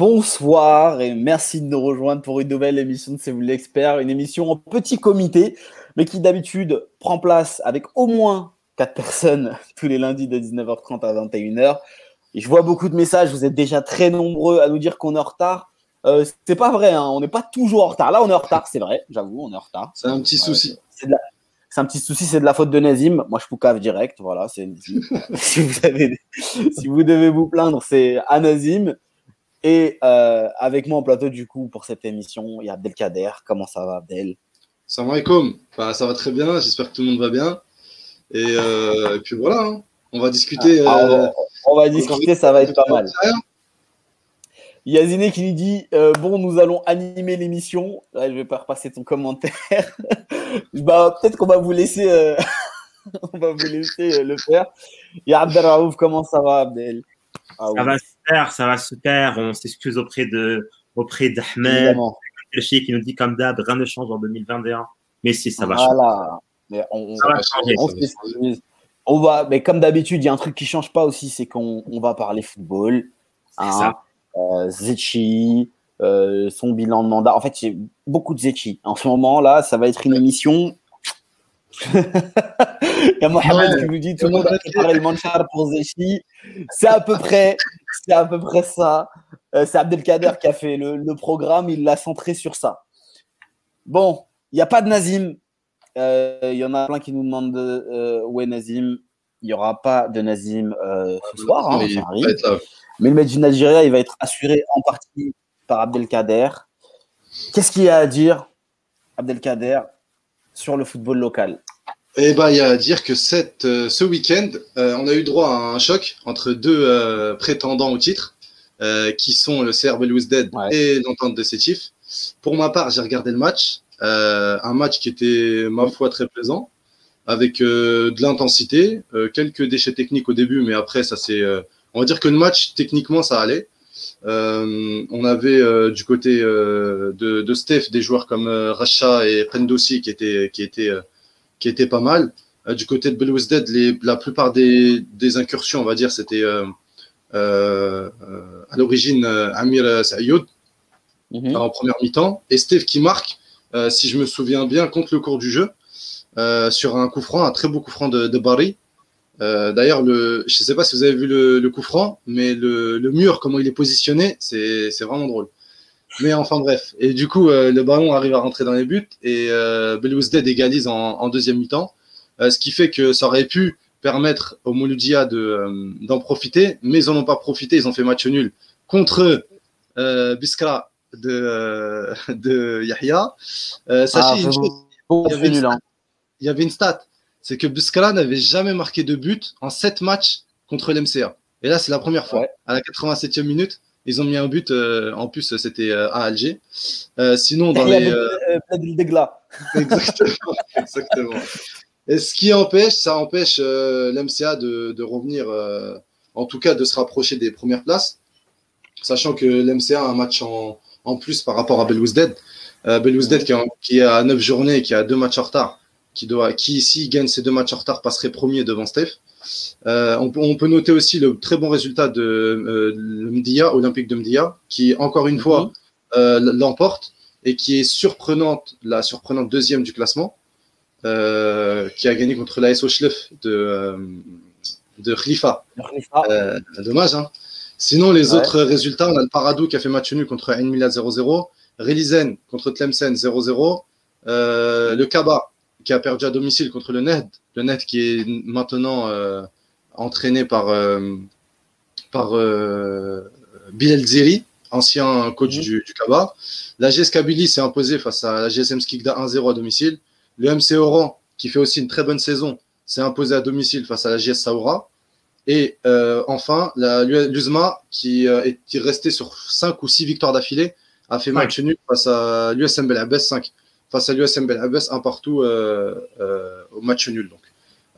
Bonsoir et merci de nous rejoindre pour une nouvelle émission de C'est vous l'expert, une émission en petit comité, mais qui d'habitude prend place avec au moins quatre personnes tous les lundis de 19h30 à 21h. Et je vois beaucoup de messages, vous êtes déjà très nombreux à nous dire qu'on est en retard. Euh, c'est pas vrai, hein, on n'est pas toujours en retard. Là, on est en retard, c'est vrai, j'avoue, on est en retard. C'est un petit souci. C'est un petit souci, c'est de la faute de Nazim. Moi, je vous cave direct. Voilà, c'est si, vous avez... si vous devez vous plaindre, c'est à Nazim. Et euh, avec moi en plateau, du coup, pour cette émission, il y a Abdelkader. Comment ça va, Abdel? Salam alaikum. Bah, ça va très bien. J'espère que tout le monde va bien. Et, euh, puis voilà, hein. on va discuter. Ah, euh, on, va, discuter, ça va être pas mal. Yazine qui nous dit Bon, nous allons animer l'émission. je vais pas repasser ton commentaire. bah, Peut-être qu'on va vous laisser. on va vous laisser le faire. Et Abdelraouf, comment ça va, Abdel? Ah ça va faire, ça va se faire. On s'excuse auprès de auprès d'Ahmed, qui nous dit comme d'hab, rien ne change en 2021. Mais si, ça va changer. Mais on, ça va changer. On, va, mais comme d'habitude, il y a un truc qui change pas aussi, c'est qu'on on va parler football. Hein, ça. Euh, euh, son bilan de mandat. En fait, j'ai beaucoup de Zetchi. En ce moment, là, ça va être une émission Il y a Mohamed qui nous dit tout le monde a préparé le manchar pour Zechi. C'est à peu près, c'est à peu près ça. Euh, c'est Abdelkader qui a fait le, programme, il l'a centré sur ça. Bon, il n'y a pas de Nazim. Euh, il y en a plein qui nous demandent euh, où est Nazim. Il n'y aura pas de Nazim ce soir, hein, Mais le match du Nigeria, il va être assuré en partie par Abdelkader. Qu'est-ce qu'il y a à dire, Abdelkader, sur le football local? Eh ben, il y a à dire que cette, euh, ce week-end, euh, on a eu droit à un choc entre deux euh, prétendants au titre, qui sont le CR Belouizdad et l'entente de Sétif. Pour ma part, j'ai regardé le match, un match qui était, ma foi, très plaisant, avec de l'intensité, quelques déchets techniques au début, mais après, ça c'est, on va dire que le match, techniquement, ça allait. on avait du côté de, de, Steph des joueurs comme Racha et Prendossi qui étaient, qui étaient qui était pas mal. Euh, du côté de Belouizdad, la plupart des, des, incursions, on va dire, c'était euh, euh, à l'origine Amir Sayoud mhm. en première mi-temps et Steve qui marque, si je me souviens bien, contre le cours du jeu sur un coup franc, un très beau coup franc de, de Barry. D'ailleurs, je ne sais pas si vous avez vu le, le coup franc, mais le, le, mur, comment il est positionné, c'est vraiment drôle. Mais enfin bref. Et du coup, euh, le ballon arrive à rentrer dans les buts et euh, Belouizdad égalise en, deuxième mi-temps. Euh, ce qui fait que ça aurait pu permettre au Mouloudia de, d'en profiter, mais ils n'en ont pas profité. Ils ont fait match nul contre Biskra de, de Yahya. sachez ah, il, y avait une, hein. il y avait une stat. C'est que Biskra n'avait jamais marqué de but en sept matchs contre l'MCA. Et là, c'est la première fois. À la 87e minute, ils ont mis un but, euh, en plus, c'était euh, à Alger. Euh, sinon, dans les. exactement, exactement. Et ce qui empêche, ça empêche l'MCA de, de, revenir, en tout cas de se rapprocher des premières places, sachant que l'MCA a un match en, en, plus par rapport à Belouizdad. Belouizdad qui, qui est à 9 journées et qui a deux matchs en retard, qui, doit, qui ici gagne ses deux matchs en retard, passerait premier devant Steph. Euh, on, peut noter aussi le très bon résultat de euh, Olympique de Mdia, qui encore une fois mhm. euh, l'emporte et qui est surprenante, la surprenante deuxième du classement, euh, qui a gagné contre l'AS Schlef de, de Khalifa. dommage, hein Sinon, les autres résultats, on a le Paradou qui a fait match nul contre Enmila 0-0, Relizen contre Tlemcen 0-0, le Kaba qui a perdu à domicile contre le Ned, le Ned qui est maintenant euh, entraîné par, euh, par euh, Bilal Zeri, ancien coach mhm. du, du Kaba. La GS Kabylie s'est imposée face à la GSM Skikda 1-0 à domicile. Le MC Oran, qui fait aussi une très bonne saison, s'est imposé à domicile face à la GS Saoura. Et enfin, l'USMA, qui est resté sur 5 ou 6 victoires d'affilée, a fait match nul face à l'USM Belabès 5 face à l'USM un partout euh, euh, au match nul, donc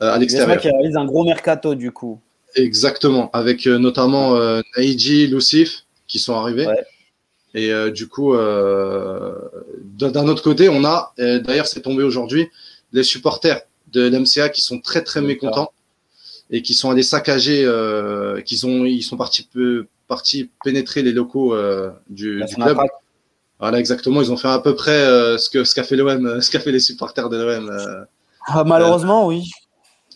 euh, à l'extérieur. qui réalise un gros mercato du coup. Exactement, avec notamment Naiji, Lucif qui sont arrivés. Et du coup, d'un autre côté, on a, d'ailleurs c'est tombé aujourd'hui, les supporters de l'MCA qui sont très très mécontents et qui sont allés saccager, qui sont, ils sont partis partis pénétrer les locaux du, club. Voilà, exactement. Ils ont fait à peu près ce que ce qu'a fait l'OM, ce qu'a fait les supporters de l'OM. Ah, malheureusement, oui.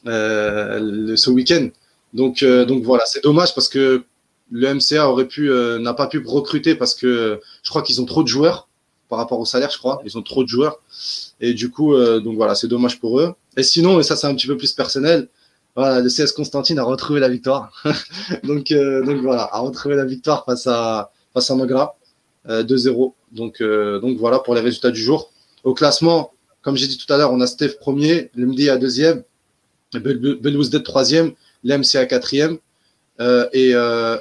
ce week-end. Donc, donc voilà, c'est dommage parce que le MCA aurait pu, n'a pas pu recruter parce que je crois qu'ils ont trop de joueurs par rapport au salaire, je crois. Ils ont trop de joueurs. Et du coup, euh, donc voilà, c'est dommage pour eux. Et sinon, et ça c'est un petit peu plus personnel, voilà, le CS Constantine a retrouvé la victoire. donc, euh, donc voilà, a retrouvé la victoire face à, face à Magra, 2-0. Donc, euh, donc voilà pour les résultats du jour. Au classement, comme j'ai dit tout à l'heure, on a Steph premier, Lemdi à deuxième, Belouzdet troisième, l'MCA quatrième. et,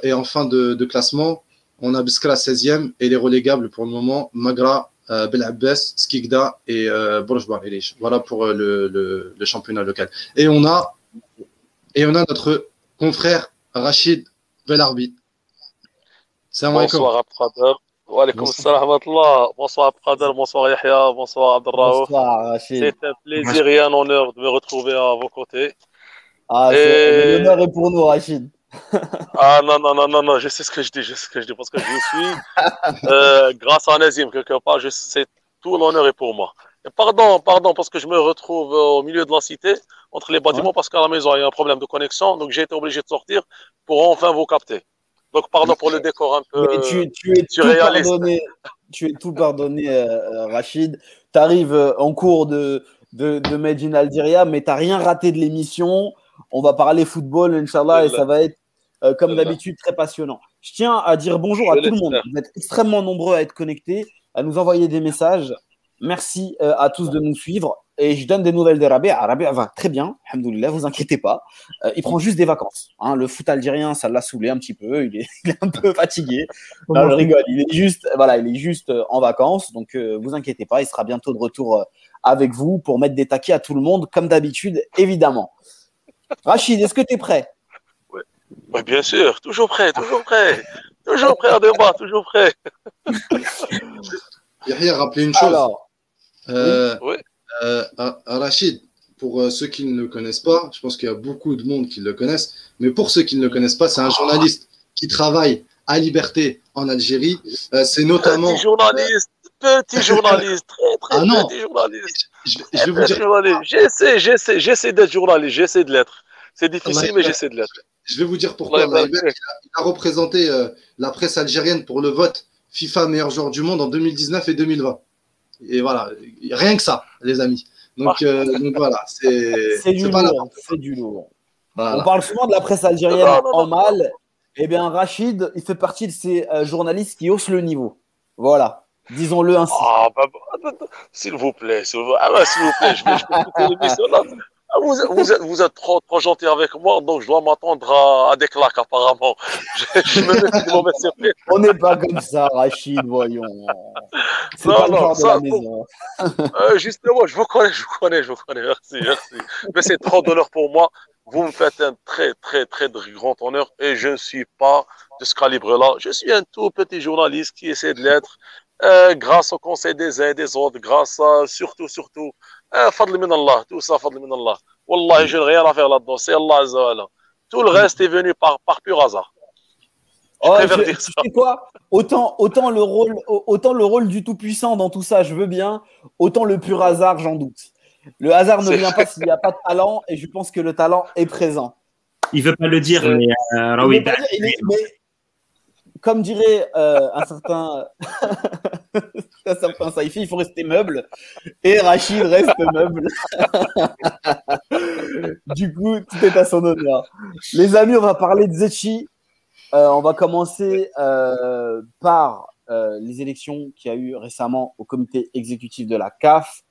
et en fin de, classement, on a Biskra 16e et les relégables pour le moment, Magra, euh, Bel Abbas, Skikda et euh, Voilà pour euh, le, le, championnat local. Et on a, notre confrère Rachid Belarbi. Bonsoir Abdelkader. Yahya, bonsoir Abdelrahou. Bonsoir Rachid. C'est un plaisir et un honneur de me retrouver à vos côtés. Ah, et... l'honneur est pour nous Rachid. ah non, non, non, non, non, je sais ce que je dis, je sais ce que je dis, parce que je suis, euh, grâce à Nazim, quelque part, je sais, tout l'honneur est pour moi. Et pardon, pardon, parce que je me retrouve au milieu de la cité, entre les bâtiments, parce qu'à la maison, il y a un problème de connexion, donc j'ai été obligé de sortir pour enfin vous capter. Donc, pardon pour le décor un peu. tu, tu, es tout pardonné, tu es tout pardonné, euh, euh, Rachid. Tu arrives en cours de, de, de Made in Algeria, mais tu n'as rien raté de l'émission. On va parler football, Inch'Allah, et ça va être euh, comme d'habitude, très passionnant. Je tiens à dire bonjour à tout le monde. Vous êtes extrêmement nombreux à être connectés, à nous envoyer des messages. Merci euh, à tous de nous suivre. Et je donne des nouvelles de Rabia. Rabia va très bien, alhamdoulilah, vous inquiétez pas. Euh, il prend juste des vacances. Hein. Le foot algérien, ça l'a saoulé un petit peu. Il est, un peu fatigué. Non, je rigole. Il est juste, voilà, il est juste en vacances. Donc, vous inquiétez pas, il sera bientôt de retour avec vous pour mettre des taquets à tout le monde, comme d'habitude, évidemment. Rachid, est-ce que tu es prêt oui, bien sûr, toujours prêt, toujours prêt. Toujours prêt à débat, toujours prêt. Yahya, rappelez une chose. Alors, euh, oui. Euh, Rachid, pour euh, ceux qui ne le connaissent pas, je pense qu'il y a beaucoup de monde qui le connaissent, mais pour ceux qui ne le connaissent pas, c'est un journaliste qui travaille à Liberté en Algérie. Euh, c'est notamment. Petit journaliste, petit journaliste, très très ah petit journaliste. Je, je, je vais vous dire. J'essaie, j'essaie, j'essaie d'être journaliste, j'essaie de l'être. C'est difficile, mais j'essaie de l'être. Je vais vous dire pourquoi. Bah, il, a, représenté euh, la presse algérienne pour le vote FIFA meilleur joueur du monde en 2019 et 2020. Et voilà, rien que ça, les amis. Donc, euh, voilà, c'est du, lourd. C'est du lourd. On parle souvent de la presse algérienne en mal. Eh bien, Rachid, il fait partie de ces euh, journalistes qui haussent le niveau. Voilà. Disons-le ainsi. Ah, bah, bah, s'il vous plaît, s'il vous, ah, vous plaît, je vais, je ah, vous, vous, êtes, vous êtes trop, trop gentil avec moi, donc je dois m'attendre à, des claques, apparemment. Je, me mets On n'est pas comme ça, Rachid, voyons. C'est pas non, le de la maison. Euh, justement, je vous connais, je vous connais, je vous connais. Merci, merci. Mais c'est trop d'honneur pour moi. Vous me faites un très, très, très grand honneur et je ne suis pas de ce calibre-là. Je suis un tout petit journaliste qui essaie de l'être. Euh, grâce au conseil des uns et des autres, grâce à, surtout, surtout, euh, fadl min Allah, tout ça, fadl min Allah. Wallah, je n'ai rien à faire là-dedans, c'est Allah Azza Tout le reste est venu par, par pur hasard. Je oh, dire ça. sais quoi? Autant, autant, le rôle, autant le rôle du Tout-Puissant dans tout ça, je veux bien, autant le pur hasard, j'en doute. Le hasard ne vient pas s'il n'y a pas de talent, et je pense que le talent est présent. Il veut pas le dire, euh, mais, euh, oui, bah, mais comme dirait euh, un certain il faut rester meuble. Et Rachid reste meuble. du coup, tout est à son honneur. Les amis, on va parler de Zetchi. Euh, on va commencer euh, par les élections qu'il y a eu récemment au comité exécutif de la CAF.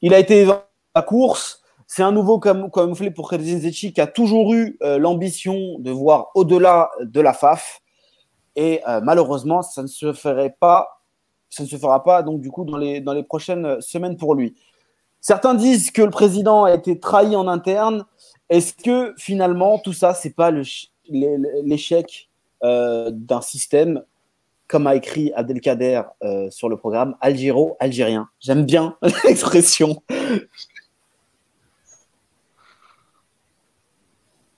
Il a été dans la course. C'est un nouveau camouflé pour Khedin Zetchi qui a toujours eu l'ambition de voir au-delà de la FAF. Et euh, malheureusement, ça ne se ferait pas, ça ne se fera pas donc du coup dans les, dans les prochaines semaines pour lui. Certains disent que le président a été trahi en interne. Est-ce que finalement tout ça, c'est pas l'échec euh, d'un système, comme a écrit Abdelkader euh, sur le programme, algéro-algérien J'aime bien l'expression.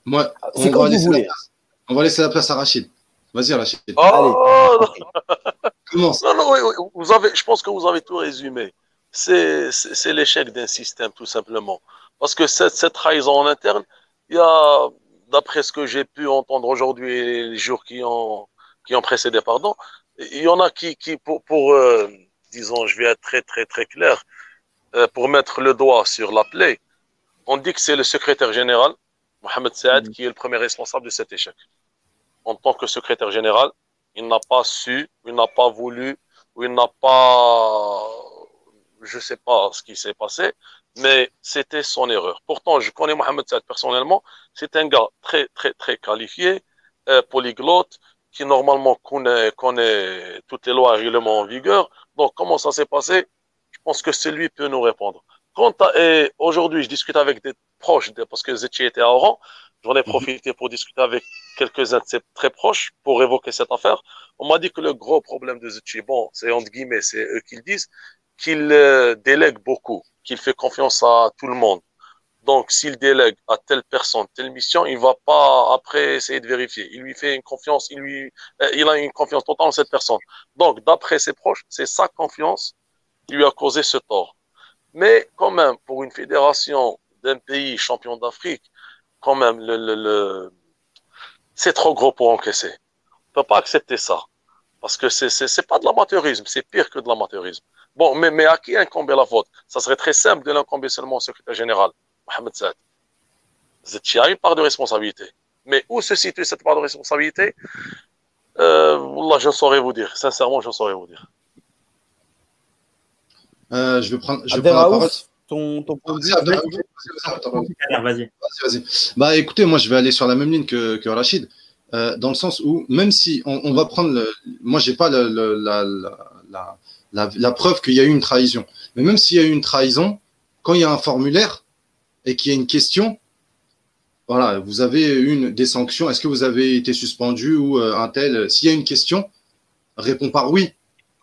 Moi, on va, laisser la place, on va laisser la place à Rachid. Vas-y, Rachid. Oh, Commence. Non, non, vous avez, je pense que vous avez tout résumé. C'est l'échec d'un système, tout simplement. Parce que cette, cette trahison en interne, il y a, d'après ce que j'ai pu entendre aujourd'hui et les jours qui ont, qui ont précédé, pardon, il y en a qui, qui pour, pour euh, disons, je vais être très, très, très clair, euh, pour mettre le doigt sur la plaie, on dit que c'est le secrétaire général, Mohamed Saad, mm. qui est le premier responsable de cet échec en tant que secrétaire général, il n'a pas su, il n'a pas voulu, ou il n'a pas, je ne sais pas ce qui s'est passé, mais c'était son erreur. Pourtant, je connais Mohamed Saad personnellement, c'est un gars très, très, très qualifié, euh, polyglotte, qui normalement connaît, connaît toutes les lois et règlements en vigueur. Donc, comment ça s'est passé? Je pense que c'est lui qui peut nous répondre. et aujourd'hui, je discute avec des proches, parce que Zetchi était à Oran, J'en ai mhm. profité pour discuter avec quelques-uns de ses très proches pour évoquer cette affaire. On m'a dit que le gros problème de Zucchi, bon, c'est entre guillemets, c'est eux qui le disent, qu'il euh, délègue beaucoup, qu'il fait confiance à tout le monde. Donc, s'il délègue à telle personne telle mission, il va pas après essayer de vérifier. Il lui fait une confiance, il lui, euh, il a une confiance totale en cette personne. Donc, d'après ses proches, c'est sa confiance qui lui a causé ce tort. Mais quand même, pour une fédération d'un pays champion d'Afrique, quand même, le, le, c'est trop gros pour encaisser. On peut pas accepter ça. Parce que c'est, c'est, c'est pas de l'amateurisme, c'est pire que de l'amateurisme. Bon, mais, mais à qui incomber la faute? Ça serait très simple de l'incomber seulement au secrétaire général, Mohamed Saad. Zetchi a une part de responsabilité. Mais où se situe cette part de responsabilité? Euh, je ne saurais vous dire. Sincèrement, je ne saurais vous dire. Euh, je vais prendre, je vais prendre la parole ton, ton point Vas-y. Vas-y, Bah écoutez, moi je vais aller sur la même ligne que, que Rachid, euh, dans le sens où même si on, on va prendre, le, moi j'ai pas le, le, la, la, la, la, preuve qu'il y a eu une trahison, mais même s'il y a eu une trahison, quand il y a un formulaire et qu'il y a une question, voilà, vous avez une des sanctions. Est-ce que vous avez été suspendu ou euh, un tel? S'il y a une question, réponds par oui.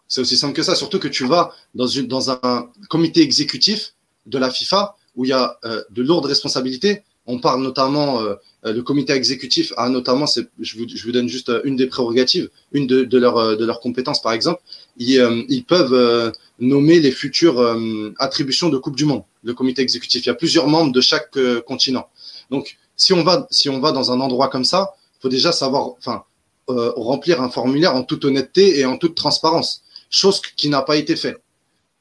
C'est aussi simple que ça. Surtout que tu vas dans, une, dans un comité exécutif de la FIFA où il y a euh, de lourdes responsabilités. On parle notamment, euh, euh, le comité exécutif a notamment, je vous, je vous donne juste une des prérogatives, une de, leurs de leurs compétences par exemple, ils, ils peuvent nommer les futures attributions de Coupe du Monde, le comité exécutif. Il y a plusieurs membres de chaque continent. Donc, si on va, si on va dans un endroit comme ça, faut déjà savoir, enfin, remplir un formulaire en toute honnêteté et en toute transparence, chose qui n'a pas été fait.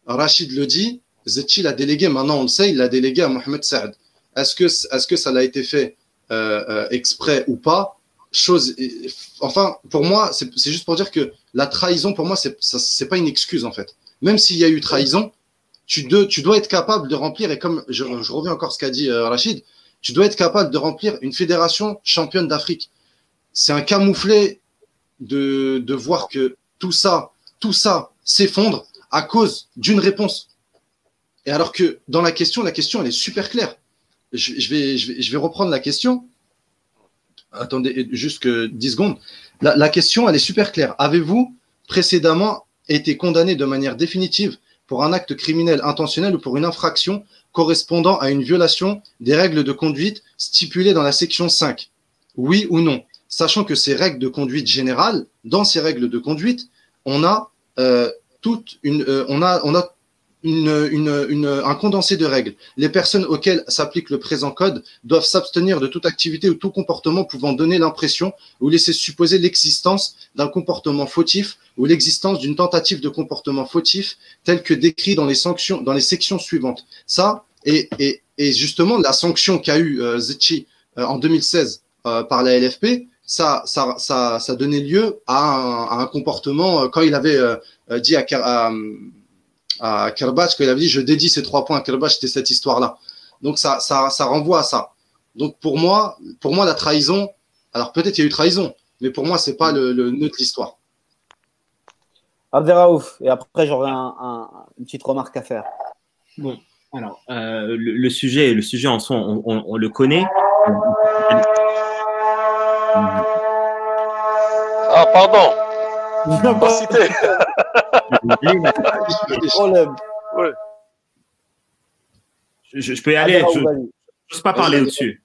Rachid le dit, Zetchi l'a délégué, maintenant on le sait, il l'a délégué à Mohamed Saad. Est-ce que, est que ça l'a été fait euh, euh, exprès ou pas? Chose, enfin, pour moi, c'est juste pour dire que la trahison, pour moi, c'est pas une excuse en fait. Même s'il y a eu trahison, tu, tu dois être capable de remplir, et comme je, reviens encore à ce qu'a dit euh, Rachid, tu dois être capable de remplir une fédération championne d'Afrique. C'est un camouflet de, de voir que tout ça, tout ça s'effondre à cause d'une réponse. Et alors que dans la question, la question, elle est super claire. Je, vais, reprendre la question. Attendez, juste 10 secondes. La, question, elle est super claire. Avez-vous précédemment été condamné de manière définitive pour un acte criminel intentionnel ou pour une infraction correspondant à une violation des règles de conduite stipulées dans la section 5 Oui ou non? Sachant que ces règles de conduite générales, dans ces règles de conduite, on a euh, toute une, euh, on a une, une, une, un condensé de règles. Les personnes auxquelles s'applique le présent code doivent s'abstenir de toute activité ou tout comportement pouvant donner l'impression ou laisser supposer l'existence d'un comportement fautif ou l'existence d'une tentative de comportement fautif tel que décrit dans les sanctions, dans les sections suivantes. Ça, et, et, et justement, la sanction qu'a eu euh, euh, en 2016 euh, par la LFP, ça, ça, ça, ça donnait lieu à un, à un comportement euh, quand il avait euh, dit à, à à Kerbach, quand il avait dit je dédie ces trois points à Kerbach, c'était cette histoire-là. Donc ça, ça, ça renvoie à ça. Donc pour moi, pour moi la trahison, alors peut-être il y a eu trahison, mais pour moi c'est pas le, le nœud de l'histoire. Abderraouf, et après j'aurais un, une petite remarque à faire. Bon, alors euh, le, sujet, le sujet en soi, on, on, le connaît. Ah pardon. Pas cité. Je, je, peux y aller. Je ne peux pas parler au-dessus.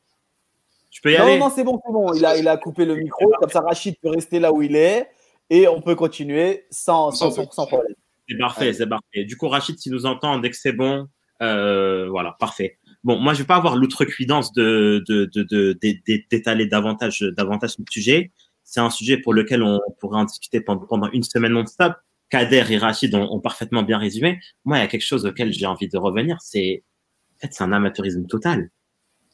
Je peux y aller Non, non, c'est bon, c'est bon. Il a, il a coupé le micro. Comme ça, Rachid peut rester là où il est et on peut continuer sans, sans, sans problème. C'est parfait, c'est parfait. Du coup, Rachid, s'il nous entend, dès que c'est bon, euh, voilà, parfait. Bon, moi, je vais pas avoir l'outrecuidance de, de, de, d'étaler davantage, davantage le sujet. C'est un sujet pour lequel on pourrait en discuter pendant, pendant une semaine non-stop. Kader et Rachid ont, parfaitement bien résumé. Moi, il y a quelque chose auquel j'ai envie de revenir. C'est, en fait, c'est un amateurisme total.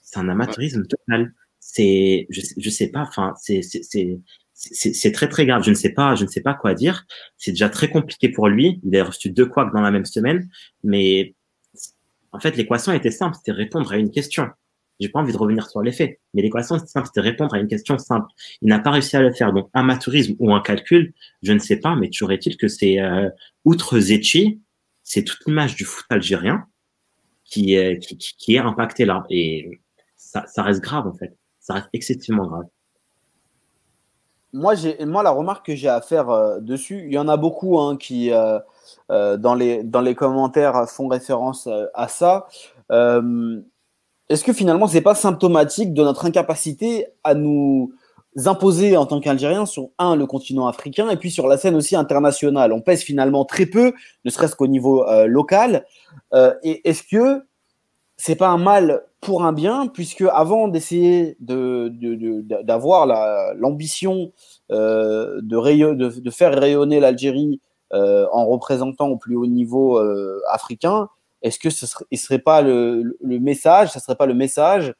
C'est un amateurisme total. C'est, je, je sais pas, enfin, c'est, c'est très très grave. Je ne sais pas, je ne sais pas quoi dire. C'est déjà très compliqué pour lui. Il a reçu deux couacs dans la même semaine, mais en fait l'équation était simple, c'était répondre à une question. J'ai pas envie de revenir sur les faits, mais l'équation c'était simple, c'était répondre à une question simple. Il n'a pas réussi à le faire. Donc amateurisme ou un calcul, je ne sais pas, mais toujours est-il que c'est euh, outre Zetchi, c'est toute l'image du foot algérien qui qui est impactée là et ça, reste grave en fait. Ça reste excessivement grave moi, moi, la remarque que j'ai à faire euh, dessus, il y en a beaucoup hein, qui, euh, euh, dans, les, dans les commentaires, font référence à ça. Est-ce que finalement, c'est pas symptomatique de notre incapacité à nous imposer en tant qu'Algériens sur, un, le continent africain, et puis sur la scène aussi internationale? On pèse finalement très peu, ne serait-ce qu'au niveau local. et est-ce que c'est pas un mal pour un bien, puisque avant d'essayer d'avoir l'ambition euh, de, faire rayonner l'Algérie euh, en représentant au plus haut niveau euh, africain, est-ce que ce serait, serait pas le, message, ça serait pas le message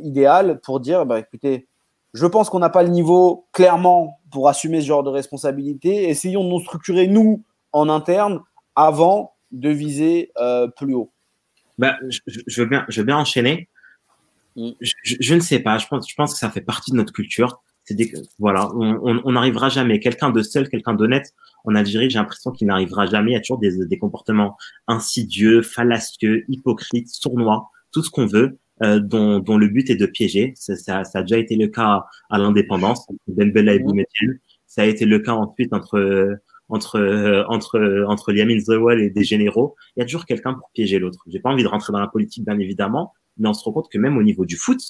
idéal pour dire, bah, écoutez, je pense qu'on n'a pas le niveau clairement pour assumer ce genre de responsabilité. Essayons de nous structurer nous en interne avant de viser plus haut. Bah, je, veux bien, je veux bien enchaîner. Mm. Je, ne sais pas. Je pense, je pense que ça fait partie de notre culture. C'est des, voilà, on n'arrivera jamais. Quelqu'un de seul, quelqu'un d'honnête en Algérie, j'ai l'impression qu'il n'arrivera jamais. Il y a toujours des, des comportements insidieux, fallacieux, hypocrites, sournois, tout ce qu'on veut, euh, dont, dont, le but est de piéger. Ça, ça, ça, a déjà été le cas à l'indépendance, et. Boumediene. Ça a été le cas ensuite entre entre entre entre Yamin Zawal et des généraux, il y a toujours quelqu'un pour piéger l'autre. J'ai pas envie de rentrer dans la politique, bien évidemment, mais on se rend compte que même au niveau du foot,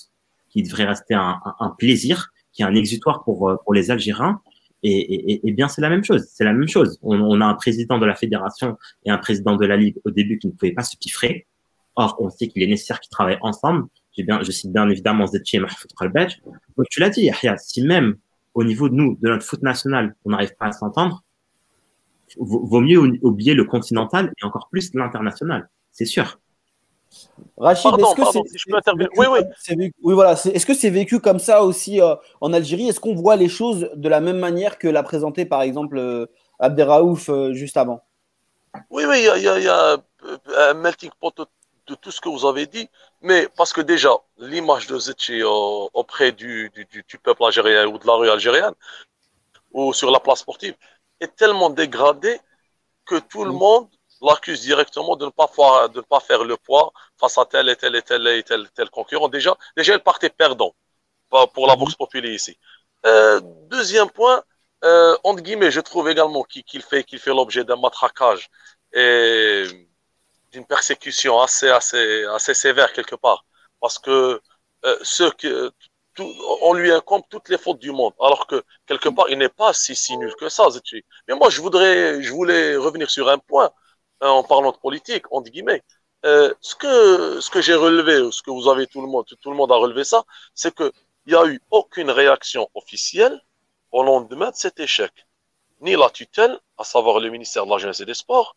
qui devrait rester un, un, plaisir, qui est un exutoire pour euh, pour les Algériens, et, et, et bien c'est la même chose. C'est la même chose. On, on, a un président de la fédération et un président de la ligue au début qui ne pouvaient pas se piffrer. Or, on sait qu'il est nécessaire qu'ils travaillent ensemble. Bien, je cite bien évidemment Zetchi et Mahfoud Donc, tu l'as dit, Yahya, si même au niveau de nous, de notre foot national, on n'arrive pas à s'entendre, vaut mieux oublier le continental et encore plus l'international, c'est sûr. Rachid, est-ce que c'est, si oui, oui. oui, voilà. est-ce que c'est vécu comme ça aussi euh, en Algérie? Est-ce qu'on voit les choses de la même manière que l'a présenté par exemple euh, Abderraouf euh, juste avant? Oui, oui, il y, a, un melting pot de, tout ce que vous avez dit, mais parce que déjà, l'image de Zetchi auprès du, du, peuple algérien ou de la rue algérienne ou sur la place sportive, est tellement dégradé que tout le mm. monde l'accuse directement de ne pas faire, de ne pas faire le poids face à tel et tel et tel et tel, tel concurrent. Déjà, déjà, elle partait perdant pour la mm-hmm. bourse populaire ici. Euh, deuxième point, euh, entre guillemets, je trouve également qu'il fait, qu'il fait l'objet d'un matraquage et d'une persécution assez, assez, assez sévère quelque part. Parce que euh, ceux que, on lui incombe toutes les fautes du monde, alors que quelque part, il n'est pas si, si nul que ça, Mais moi, je voudrais, je voulais revenir sur un point, en parlant de politique, entre guillemets. Euh, ce que, ce que j'ai relevé, ce que vous avez tout le monde, tout, le monde a relevé ça, c'est qu'il n'y a eu aucune réaction officielle au lendemain de cet échec. Ni la tutelle, à savoir le ministère de la Jeunesse et des Sports,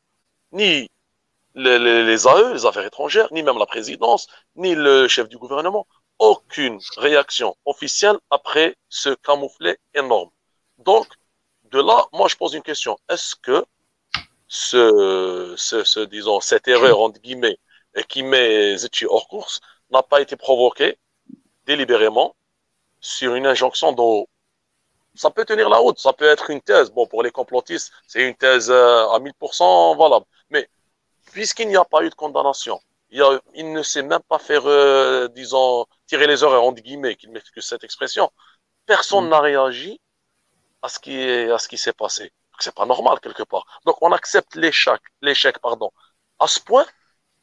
ni les, les, les AE, les affaires étrangères, ni même la présidence, ni le chef du gouvernement aucune réaction officielle après ce camouflet énorme. Donc, de là, moi, je pose une question. Est-ce que ce, ce, disons, cette erreur, entre guillemets, qui met Zetchi hors course, n'a pas été provoquée délibérément sur une injonction dont ça peut tenir la route, ça peut être une thèse. Bon, pour les complotistes, c'est une thèse euh, à 1000% valable. Mais puisqu'il n'y a pas eu de condamnation, il, ne sait même pas faire, euh, disons, tirer les oreilles, entre guillemets, qu'il m'excuse cette expression. Personne mm. n'a réagi à ce qui est, à ce qui s'est passé. C'est pas normal quelque part. Donc on accepte l'échec, l'échec, pardon. À ce point,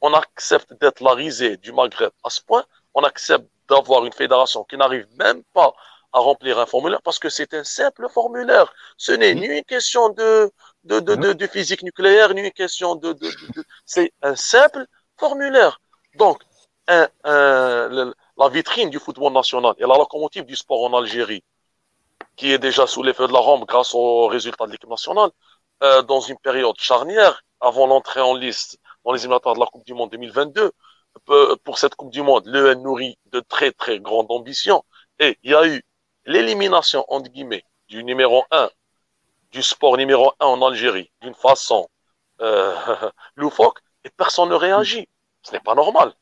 on accepte d'être la risée du Maghreb. À ce point, on accepte d'avoir une fédération qui n'arrive même pas à remplir un formulaire parce que c'est un simple formulaire. Ce n'est ni une question de, de, de, de, physique nucléaire, ni une question de, c'est un simple formulaire. Donc, un, la vitrine du football national et la locomotive du sport en Algérie, qui est déjà sous l'effet de la rampe grâce aux résultats de l'équipe nationale, euh, dans une période charnière, avant l'entrée en liste dans les éliminatoires de la Coupe du Monde 2022, pour cette Coupe du Monde, l'EN nourrit de très très grandes ambitions. Et il y a eu l'élimination, entre guillemets, du numéro 1, du sport numéro 1 en Algérie, d'une façon euh, loufoque, et personne ne réagit. Ce n'est pas normal.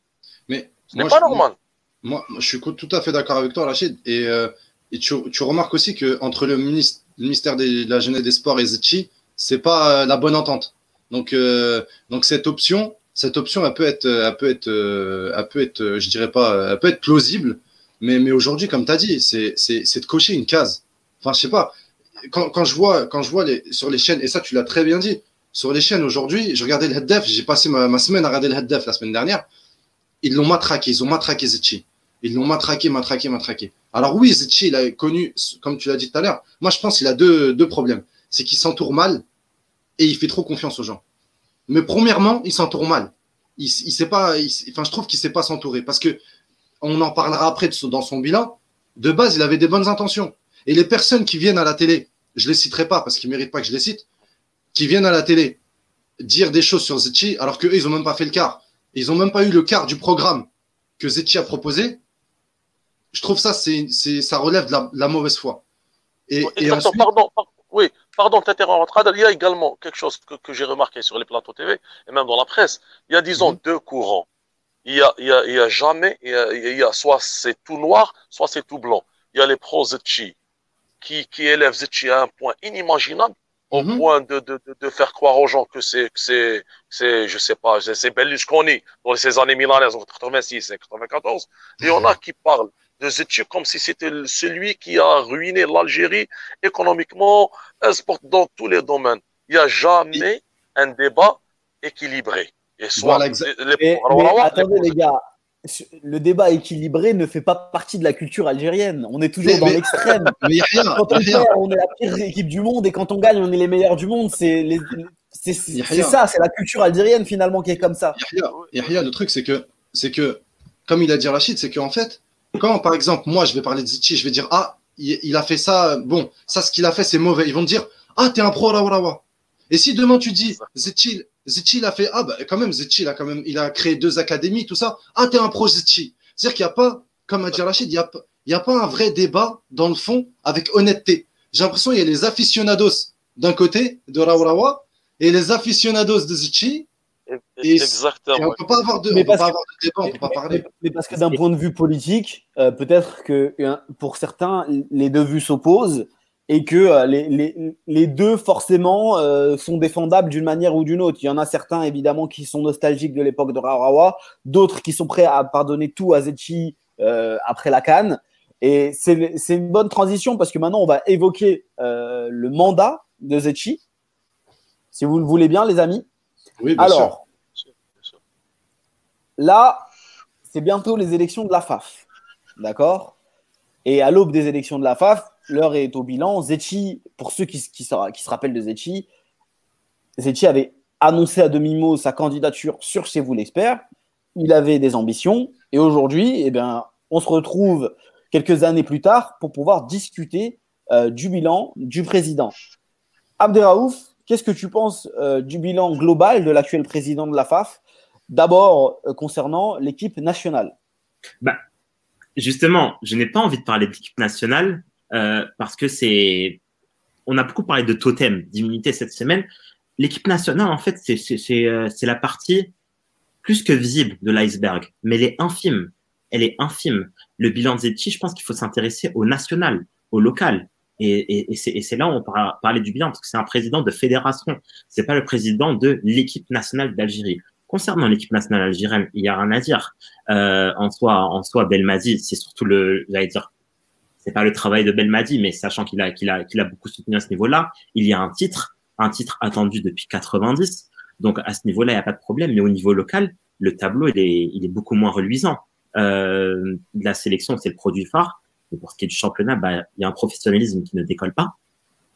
Mais ce n'est pas normal. Moi, je suis tout à fait d'accord avec toi, Rachid. Et, euh, et tu, tu, remarques aussi que entre le, ministère de la Jeunesse des Sports et Zetchi, c'est pas euh, la bonne entente. Donc, euh, donc cette option, cette option, elle peut être, elle peut être, elle peut être, je dirais pas, elle peut être plausible, mais, mais aujourd'hui, comme tu as dit, c'est, c'est, c'est de cocher une case. Enfin, je sais pas. Quand, quand je vois, quand je vois les, sur les chaînes, et ça, tu l'as très bien dit, sur les chaînes aujourd'hui, je regardais le Haddef, j'ai passé ma, ma, semaine à regarder le Haddef la semaine dernière. Ils l'ont matraqué, ils ont matraqué Zetchi. Ils l'ont matraqué, matraqué, matraqué. Alors oui, Zetchi, il a connu, comme tu l'as dit tout à l'heure, moi je pense qu'il a deux, problèmes. C'est qu'il s'entoure mal et il fait trop confiance aux gens. Mais premièrement, il s'entoure mal. Il, pas, enfin je trouve qu'il sait pas s'entourer parce que on en parlera après dans son bilan. De base, il avait des bonnes intentions. Et les personnes qui viennent à la télé, je les citerai pas parce qu'ils méritent pas que je les cite, qui viennent à la télé dire des choses sur Zetchi alors qu'eux, ils ont même pas fait le quart. Ils ont même pas eu le quart du programme que Zetchi a proposé je trouve ça, c'est, c'est, ça relève de la, mauvaise foi. Et, et ensuite... pardon, oui. Il y a également quelque chose que, que, j'ai remarqué sur les plateaux TV et même dans la presse. Il y a, disons, mm-hmm. deux courants. Il y a, il y a, il y a jamais, il y a, il y a soit c'est tout noir, soit c'est tout blanc. Il y a les pros Zetchi qui, qui élèvent Zetchi à un point inimaginable au mm-hmm. point de, de, de, faire croire aux gens que c'est, c'est, c'est, je sais pas, c'est Berlusconi dans ces années milanaises, en 86 et 94. Et on a qui parlent de Zetchi comme si c'était celui qui a ruiné l'Algérie économiquement, sport dans tous les domaines. Il n'y a jamais un débat équilibré. Et soit les, attendez les gars, le débat équilibré ne fait pas partie de la culture algérienne. On est toujours dans l'extrême. Quand on perd, on est la pire équipe du monde et quand on gagne, on est les meilleurs du monde. C'est c'est ça, c'est la culture algérienne finalement qui est comme ça. Yahya, le truc c'est que c'est que comme il a dit Rachid, c'est qu'en fait, quand, par exemple, moi, je vais parler de Ziti, je vais dire, ah, il, a fait ça, bon, ça, ce qu'il a fait, c'est mauvais. Ils vont me dire, ah, t'es un pro Rawa Et si demain tu dis, Zeti, Zeti, a fait, ah, bah, quand même, Zeti, il a quand même, il a créé deux académies, tout ça. Ah, t'es un pro Zeti. C'est-à-dire qu'il n'y a pas, comme a dit Rachid, il n'y a, il y a pas un vrai débat dans le fond avec honnêteté. J'ai l'impression qu'il y a les aficionados d'un côté de Rawa et les aficionados de Zeti Exactement. on ne peut pas avoir de, mais parce, pas débat, on peut pas parler. Mais, parce que d'un point de vue politique, euh, peut-être que pour certains, les deux vues s'opposent et que euh, les, les, les, deux, forcément, euh, sont défendables d'une manière ou d'une autre. Il y en a certains, évidemment, qui sont nostalgiques de l'époque de Rawa, d'autres qui sont prêts à pardonner tout à Zetchi après la Cannes. Et c'est une bonne transition parce que maintenant, on va évoquer le mandat de Zetchi. Si vous le voulez bien, les amis. Alors, là, c'est bientôt les élections de la FAF. D'accord? Et à l'aube des élections de la FAF, l'heure est au bilan. Zetchi, pour ceux qui, qui, se, rappellent de Zetchi, Zetchi avait annoncé à demi-mot sa candidature sur Chez vous l'expert. Il avait des ambitions. Et aujourd'hui, eh bien, on se retrouve quelques années plus tard pour pouvoir discuter euh, du bilan du président. Abderraouf, Qu'est-ce que tu penses euh, du bilan global de l'actuel président de la FAF D'abord, euh, concernant l'équipe nationale. Bah, justement, je n'ai pas envie de parler d'équipe nationale euh, parce que c'est. On a beaucoup parlé de totem, d'immunité cette semaine. L'équipe nationale, en fait, c'est la partie plus que visible de l'iceberg, mais elle est infime. Elle est infime. Le bilan de Zetchi, je pense qu'il faut s'intéresser au national, au local. Et, c'est là où on parle parler du bilan, parce que c'est un président de fédération. C'est pas le président de l'équipe nationale d'Algérie. Concernant l'équipe nationale algérienne, il y a rien à dire. Euh, en soi, en soi, Belmadi, c'est surtout le, j'allais dire, c'est pas le travail de Belmadi, mais sachant qu'il a, qu'il a, qu'il a beaucoup soutenu à ce niveau-là, il y a un titre, un titre attendu depuis 90. Donc à ce niveau-là, il n'y a pas de problème. Mais au niveau local, le tableau, il est, il est beaucoup moins reluisant. euh, la sélection, c'est le produit phare. Et pour ce qui est du championnat, bah, il y a un professionnalisme qui ne décolle pas.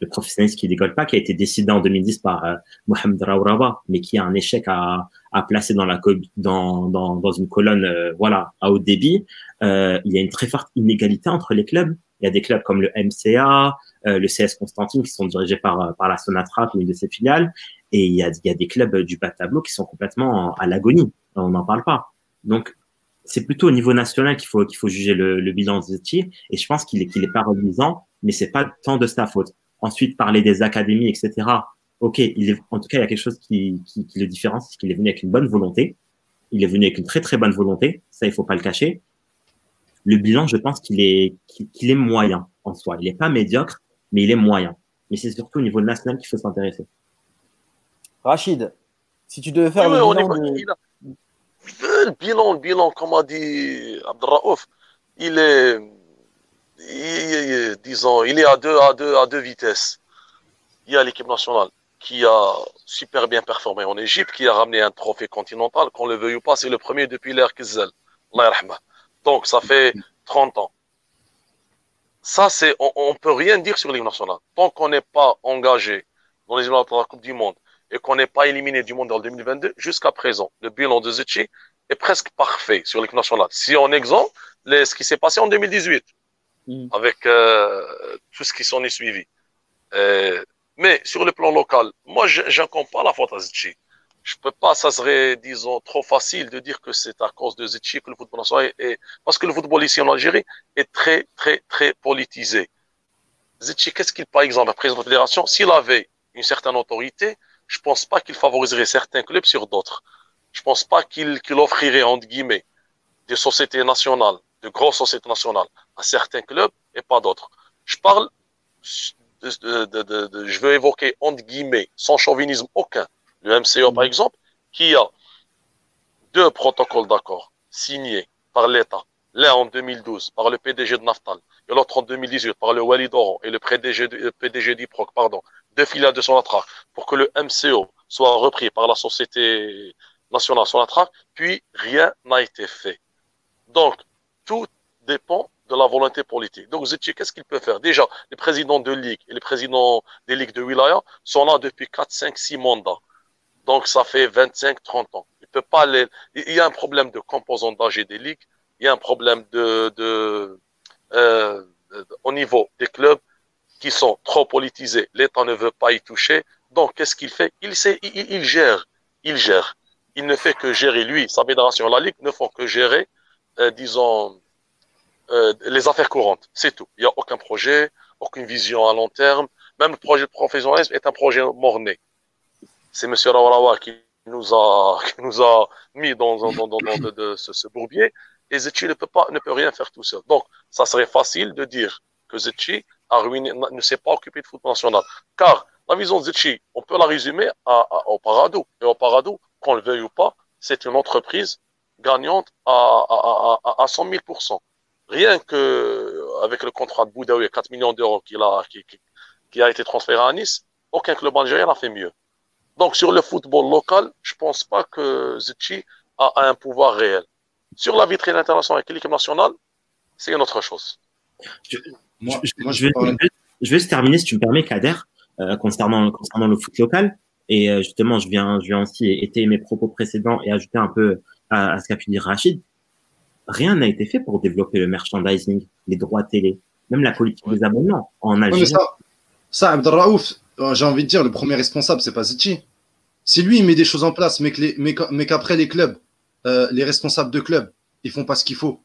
Le professionnalisme qui ne décolle pas, qui a été décidé en 2010 par euh, Mohamed Raourawa, mais qui a un échec à, à placer dans, la, dans, dans, dans une colonne euh, voilà, à haut débit. Euh, il y a une très forte inégalité entre les clubs. Il y a des clubs comme le MCA, euh, le CS Constantine qui sont dirigés par, par la Sonatra, une de ses filiales. Et il y a, y a des clubs du bas tableau qui sont complètement à l'agonie. On n'en parle pas. Donc, c'est plutôt au niveau national qu'il faut qu'il faut juger le, le bilan de Zetchi. Et je pense qu'il est qu'il est pas reluisant mais c'est pas tant de sa faute. Ensuite parler des académies etc ok il est en tout cas il y a quelque chose qui qui, qui le différencie c'est qu'il est venu avec une bonne volonté. Il est venu avec une très très bonne volonté. Ça il faut pas le cacher. Le bilan je pense qu'il est qu'il est moyen en soi. Il est pas médiocre mais il est moyen. Mais c'est surtout au niveau national qu'il faut s'intéresser. Rachid si tu devais faire oui, le bilan de le bilan, le bilan, comme a dit Abdelraouf, il est, disons, il est à deux, à deux, vitesses. Il y a l'équipe nationale qui a super bien performé en Égypte, qui a ramené un trophée continental, qu'on le veuille ou pas, c'est le premier depuis l'ère Kizel. Donc, ça fait 30 ans. Ça, c'est, on, ne peut rien dire sur l'équipe nationale. Tant qu'on n'est pas engagé dans les de la Coupe du Monde, et qu'on n'est pas éliminé du monde en 2022, jusqu'à présent, le bilan de Zetchi est presque parfait sur l'équipe nationale. Si on exemple ce qui s'est passé en 2018, mm. avec euh, tout ce qui s'en est suivi. Euh, mais sur le plan local, moi, je n'incombe pas la faute à Zetchi. Je peux pas, ça serait, disons, trop facile de dire que c'est à cause de Zetchi que le football national est, parce que le football ici en Algérie est très, très, très politisé. Zetchi, qu'est-ce qu'il, par exemple, président de la fédération, s'il avait une certaine autorité, je pense pas qu'il favoriserait certains clubs sur d'autres. Je pense pas qu'il offrirait, entre guillemets, des sociétés nationales, de grosses sociétés nationales à certains clubs et pas d'autres. Je parle, de, de, de, je veux évoquer, entre guillemets, sans chauvinisme aucun, le MCO par exemple, qui a deux protocoles d'accord signés par l'État. L'un en 2012 par le PDG de Naftal et l'autre en 2018 par le Walid Oran et le PDG, le PDG d'IPROC, pardon, deux filiales de Sonatrach pour que le MCO soit repris par la Société nationale Sonatrach, puis rien n'a été fait. Donc, tout dépend de la volonté politique. Donc, Zetchi, qu'est-ce qu'il peut faire? Déjà, les présidents de ligue et les présidents des ligues de wilaya sont là depuis 4, 5, 6 mandats. Donc, ça fait 25, 30 ans. Il peut pas. Il y a un problème de composant d'âge des ligues. Il y a un problème de, de, euh, au niveau des clubs qui sont trop politisés. L'État ne veut pas y toucher. Donc, qu'est-ce qu'il fait? Il, sait, il, gère. Il gère. Il ne fait que gérer, lui, sa fédération, la Ligue, ne font que gérer, euh, disons, euh, les affaires courantes. C'est tout. Il n'y a aucun projet, aucune vision à long terme. Même le projet de professionnalisme est un projet morné. C'est M. Rawarawa qui nous a, qui nous a mis dans, dans de, ce, ce, bourbier. Et Zetchi ne peut pas, ne peut rien faire tout seul. Donc, ça serait facile de dire que Zetchi ne s'est pas occupé de football national. Car la vision de Zetchi, on peut la résumer à, au Parado. Et au Parado, qu'on le veuille ou pas, c'est une entreprise gagnante à, à, à, 100 000% Rien que avec le contrat de Boudaoui, 4 millions d'euros qui, qui, qui, a été transféré à Nice, aucun club algérien n'a fait mieux. Donc sur le football local, je pense pas que Zetchi a un pouvoir réel. Sur la vitrine internationale avec l'équipe nationale, c'est une autre chose. Moi, je, vais, je, vais, se terminer, si tu me permets, Kader, euh, concernant, concernant le foot local. Et euh, justement, je viens, je viens aussi étayer mes propos précédents et ajouter un peu à, à ce qu'a pu dire Rachid. Rien n'a été fait pour développer le merchandising, les droits télé, même la politique des abonnements en Algérie. ça, ça Abdelraouf, euh, j'ai envie de dire, le premier responsable, c'est pas Ziti. Si lui, il met des choses en place, mais qu'après les, les clubs, euh, les responsables de clubs, ils font pas ce qu'il faut,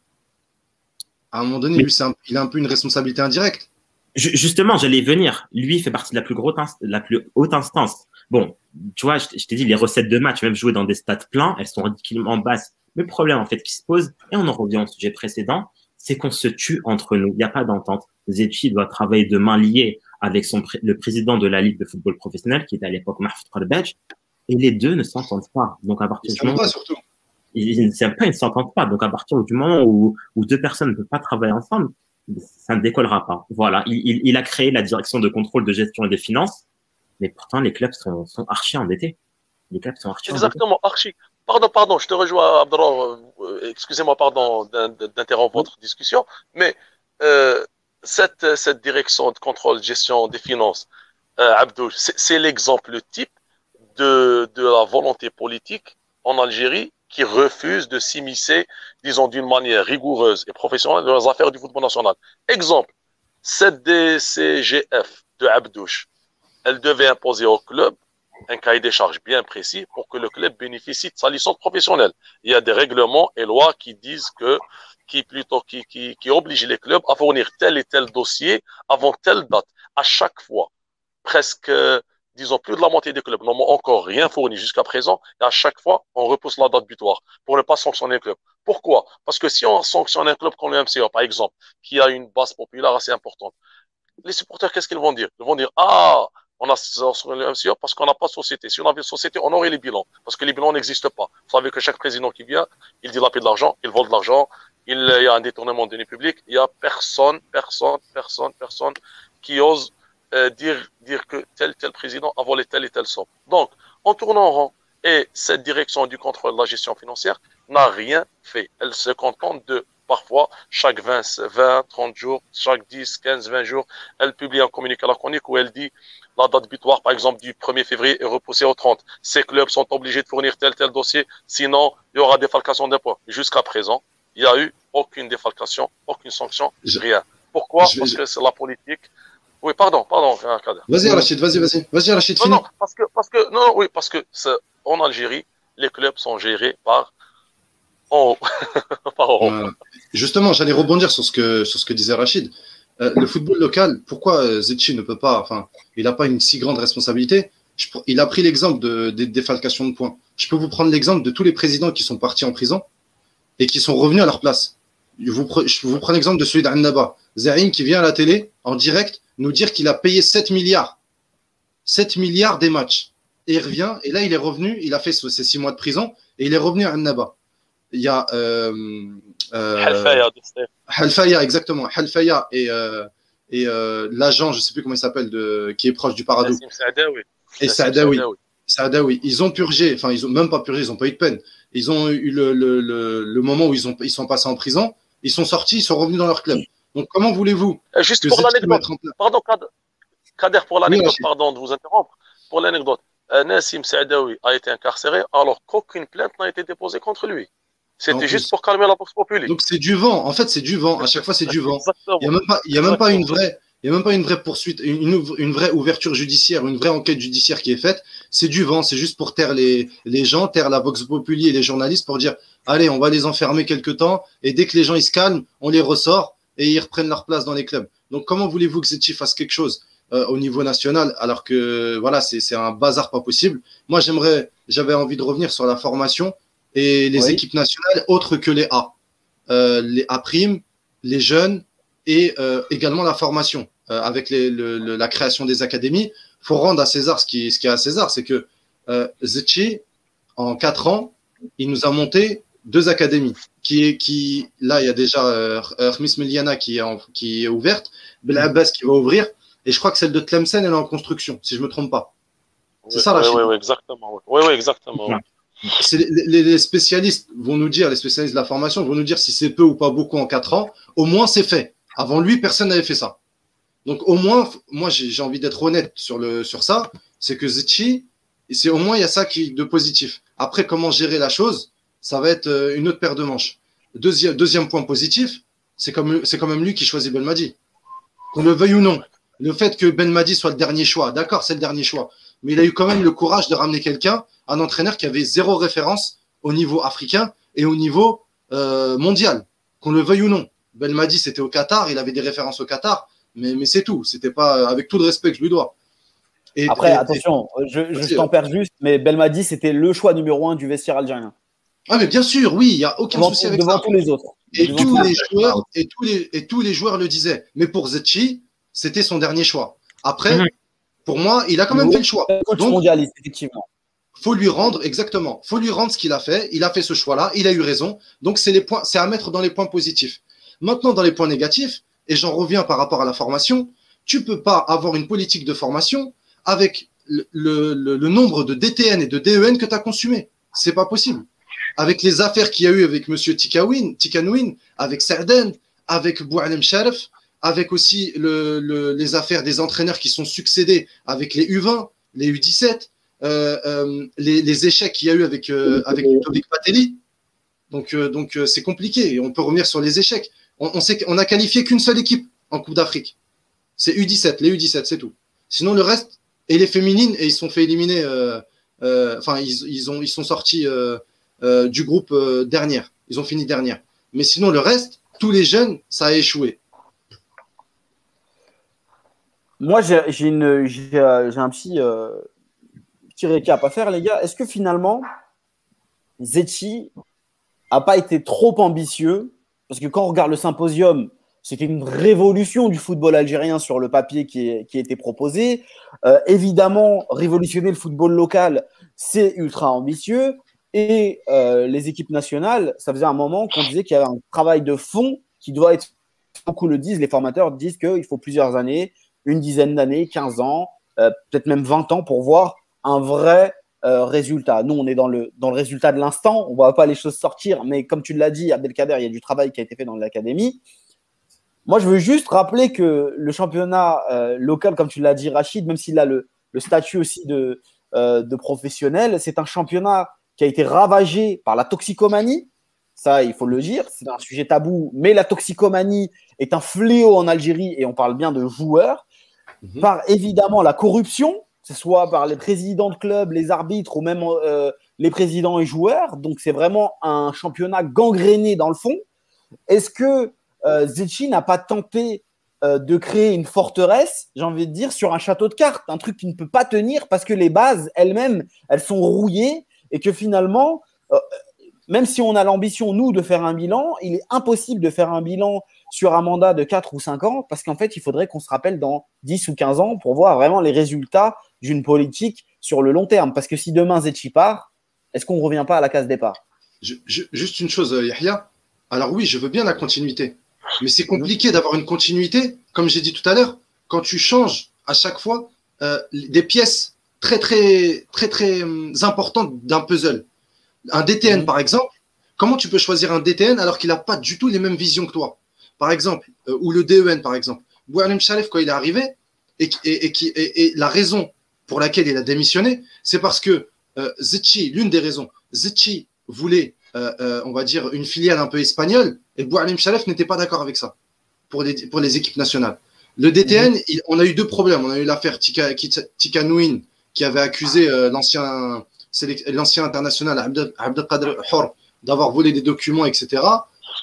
à un moment donné, lui, il a un peu une responsabilité indirecte. Justement, j'allais venir. Lui fait partie de la plus, grosse, la plus haute instance. Bon, tu vois, je, t'ai dit, les recettes de match, même jouer dans des stades pleins, elles sont ridiculement basses. Le problème, en fait, qui se pose, et on en revient au sujet précédent, c'est qu'on se tue entre nous. Il n'y a pas d'entente. Zetchi doit travailler de main liée avec son, le président de la Ligue de football professionnel, qui était à l'époque Mahfoud Karbej, et les deux ne s'entendent pas. Donc, à partir du moment. surtout ils ne s'aiment pas, ils ne s'entendent pas. Donc, à partir du moment où, deux personnes ne peuvent pas travailler ensemble, ça ne décollera pas. Voilà, il, a créé la direction de contrôle de gestion et des finances, mais pourtant, les clubs sont, sont archi endettés. Les clubs sont archi Exactement, archi. pardon, pardon, je te rejoins, Abdallah. Euh, excusez-moi, pardon d'interrompre votre discussion, mais euh, cette, cette direction de contrôle, gestion des finances, euh, Abdou, c'est l'exemple type de, de la volonté politique en Algérie qui refuse de s'immiscer, disons, d'une manière rigoureuse et professionnelle dans les affaires du football national. Exemple, cette DCGF de Abdouche, elle devait imposer au club un cahier des charges bien précis pour que le club bénéficie de sa licence professionnelle. Il y a des règlements et lois qui disent que, qui plutôt, qui, qui, qui obligent les clubs à fournir tel et tel dossier avant telle date. À chaque fois, presque, disons, plus de la moitié des clubs n'ont encore rien fourni jusqu'à présent. Et à chaque fois, on repousse la date butoir pour ne pas sanctionner le club. Pourquoi? Parce que si on sanctionne un club comme le MCA, par exemple, qui a une base populaire assez importante, les supporters, qu'est-ce qu'ils vont dire? Ils vont dire, ah, on a sur le MCA parce qu'on n'a pas de société. Si on avait une société, on aurait les bilans, parce que les bilans n'existent pas. Vous savez que chaque président qui vient, il dilapide de l'argent, il vole de l'argent, il y a un détournement de données publiques, il y a personne, personne, personne, personne qui ose euh, dire, dire que tel, tel président a volé telle et telle somme. Donc, en tournant en rond, et cette direction du contrôle de la gestion financière n'a rien fait. Elle se contente de parfois, chaque 20, 20, 30 jours, chaque 10, 15, 20 jours, elle publie un communiqué laconique où elle dit la date butoir, par exemple, du 1er février est repoussée au 30. Ces clubs sont obligés de fournir tel, tel dossier, sinon il y aura défalcation d'impôts. Jusqu'à présent, il n'y a eu aucune défalcation, aucune sanction, rien. Pourquoi? Parce que c'est la politique. Oui, pardon, pardon, Kader. Vas-y, Rachid, vas-y, vas-y. Vas-y, Rachid, non, non, parce que, parce que, non, oui, parce que en Algérie, les clubs sont gérés par en haut. Justement, j'allais rebondir sur ce que, sur ce que disait Rachid. Euh, le football local, pourquoi euh, Zetchi ne peut pas, enfin, il n'a pas une si grande responsabilité? Il a pris l'exemple de, des défalcations de points. Je peux vous prendre l'exemple de tous les présidents qui sont partis en prison et qui sont revenus à leur place. Je vous, je vous prends l'exemple de celui d'Annaba. Zahin qui vient à la télé en direct nous dire qu'il a payé 7 milliards. 7 milliards des matchs. Et il revient, et là il est revenu, il a fait ses 6 mois de prison, et il est revenu à Annaba il y a euh, euh, Halfaya, exactement. Halfaya et, euh, et euh, l'agent, je ne sais plus comment il s'appelle, qui est proche du Paradou. Et Saadawi. Saadawi. Ils ont purgé, enfin, ils ont même pas purgé, ils n'ont pas eu de peine. Ils ont eu le, le, le, le, moment où ils, ont, ils sont passés en prison, ils sont sortis, ils sont revenus dans leur club. Donc, comment voulez-vous Juste pour l'anecdote, pardon, Kader, pour l'anecdote, pardon de vous interrompre, pour l'anecdote, Nassim Saadawi a été incarcéré alors qu'aucune plainte n'a été déposée contre lui. C'était juste pour calmer la boxe populaire. Donc c'est du vent. En fait, c'est du vent. À chaque fois, c'est du vent. Il n'y a même pas, il y a même pas une vraie, il a même pas une vraie poursuite, une, une, vraie ouverture judiciaire, une vraie enquête judiciaire qui est faite. C'est du vent. C'est juste pour taire les, les gens, taire la boxe populaire et les journalistes pour dire, allez, on va les enfermer quelque temps et dès que les gens ils se calment, on les ressort et ils reprennent leur place dans les clubs. Donc comment voulez-vous que Zetchi fasse quelque chose euh, au niveau national alors que voilà, c'est un bazar pas possible? Moi, j'aimerais, j'avais envie de revenir sur la formation et les équipes nationales autres que les A. Euh, les A', les jeunes et euh, également la formation. Avec les, le, la création des académies, faut rendre à César ce qui, ce qui est à César, c'est que Zetchi, en quatre ans, il nous a monté deux académies. Qui est, qui, là, il y a déjà euh, Hermis Meliana qui est, en, qui est ouverte, Belabas qui va ouvrir, et je crois que celle de Tlemcen, elle est en construction, si je me trompe pas. C'est ça la Oui, oui, exactement. Oui, oui, exactement les, les, spécialistes vont nous dire, les spécialistes de la formation vont nous dire si c'est peu ou pas beaucoup en quatre ans. Au moins, c'est fait. Avant lui, personne n'avait fait ça. Donc, au moins, moi, j'ai envie d'être honnête sur, le, sur ça. C'est que Zetchi, c'est au moins, il y a ça qui de positif. Après, comment gérer la chose, ça va être euh, une autre paire de manches. Deuxième, deuxième point positif, c'est quand même lui qui choisit Belmadi. Qu'on le veuille ou non. Le fait que Belmadi soit le dernier choix, d'accord, c'est le dernier choix. Mais il a eu quand même le courage de ramener quelqu'un un entraîneur qui avait zéro référence au niveau africain et au niveau euh, mondial, qu'on le veuille ou non. Belmadi, c'était au Qatar, il avait des références au Qatar, mais, mais c'est tout. C'était pas avec tout le respect que je lui dois. Et, Après, attention, je, je t'en perds juste, mais Belmadi, c'était le choix numéro un du vestiaire algérien. Ah, mais bien sûr, oui, il n'y a aucun souci avec devant ça. tous les autres. Et tous les, joueurs, et, tous les, et tous les joueurs le disaient. Mais pour Zetchi, c'était son dernier choix. Après, mhm. pour moi, il a quand même fait le choix. Donc, mondialiste, effectivement faut lui rendre exactement, faut lui rendre ce qu'il a fait. Il a fait ce choix-là, il a eu raison. Donc c'est les points, c'est à mettre dans les points positifs. Maintenant dans les points négatifs, et j'en reviens par rapport à la formation, tu peux pas avoir une politique de formation avec le, le, le nombre de DTN et de DEN que tu as consumé. C'est pas possible. Avec les affaires qu'il y a eu avec M. Tikawin, Tikanouin, avec Sarden, avec Boualem Sharif, avec aussi les affaires des entraîneurs qui sont succédés avec les U20, les U17, euh, euh, les, échecs qu'il y a eu avec, euh, avec Ludovic. Donc, donc c'est compliqué. On peut revenir sur les échecs. On, qu'on a qualifié qu'une seule équipe en Coupe d'Afrique. C'est U17, les U17, c'est tout. Sinon, le reste, et les féminines, et ils sont fait éliminer. Enfin, ils, ont, ils sont sortis du groupe dernière. Ils ont fini dernière. Mais sinon, le reste, tous les jeunes, ça a échoué. Moi, j'ai un petit, petit récap à faire, les gars. Est-ce que finalement, Zetchi a pas été trop ambitieux? Parce que quand on regarde le symposium, c'était une révolution du football algérien sur le papier qui, a été proposé. Euh, évidemment, révolutionner le football local, c'est ultra ambitieux. Et euh, les équipes nationales, ça faisait un moment qu'on disait qu'il y avait un travail de fond qui doit être, beaucoup le disent, les formateurs disent qu'il faut plusieurs années, une dizaine d'années, 15 ans, euh, peut-être même 20 ans pour voir un vrai euh, résultat. Nous, on est dans le, dans le résultat de l'instant, on ne voit pas les choses sortir, mais comme tu l'as dit, Abdelkader, il y a du travail qui a été fait dans l'académie. Moi, je veux juste rappeler que le championnat local, comme tu l'as dit, Rachid, même s'il a le, le, statut aussi de, de professionnel, c'est un championnat qui a été ravagé par la toxicomanie. Ça, il faut le dire, c'est un sujet tabou, mais la toxicomanie est un fléau en Algérie et on parle bien de joueurs. Mhm. Par évidemment la corruption, ce soit par les présidents de clubs, les arbitres ou même euh, les présidents et joueurs. Donc c'est vraiment un championnat gangréné dans le fond. Est-ce que euh, n'a pas tenté euh, de créer une forteresse, j'ai envie de dire, sur un château de cartes, un truc qui ne peut pas tenir parce que les bases elles-mêmes, elles sont rouillées et que finalement, euh, même si on a l'ambition, nous, de faire un bilan, il est impossible de faire un bilan sur un mandat de 4 ou 5 ans parce qu'en fait, il faudrait qu'on se rappelle dans 10 ou 15 ans pour voir vraiment les résultats d'une politique sur le long terme. Parce que si demain Zetchi part, est-ce qu'on ne revient pas à la case départ? Juste une chose, euh, Yahya. Alors oui, je veux bien la continuité. Mais c'est compliqué d'avoir une continuité, comme j'ai dit tout à l'heure, quand tu changes à chaque fois euh, des pièces très, très, très, très hum, importantes d'un puzzle. Un DTN, mhm. par exemple, comment tu peux choisir un DTN alors qu'il n'a pas du tout les mêmes visions que toi? Par exemple, euh, ou le DEN, par exemple. Boualem Shalef, quand il est arrivé, et, et, et, et la raison pour laquelle il a démissionné, c'est parce que euh, l'une des raisons, Zetchi voulait, euh, euh, on va dire, une filiale un peu espagnole, et Boualim Chalef n'était pas d'accord avec ça pour les, pour les équipes nationales. Le DTN, mhm. on a eu deux problèmes. On a eu l'affaire Tika, Tika qui avait accusé euh, l'ancien l'ancien international Abdelkader Hor d'avoir volé des documents, etc.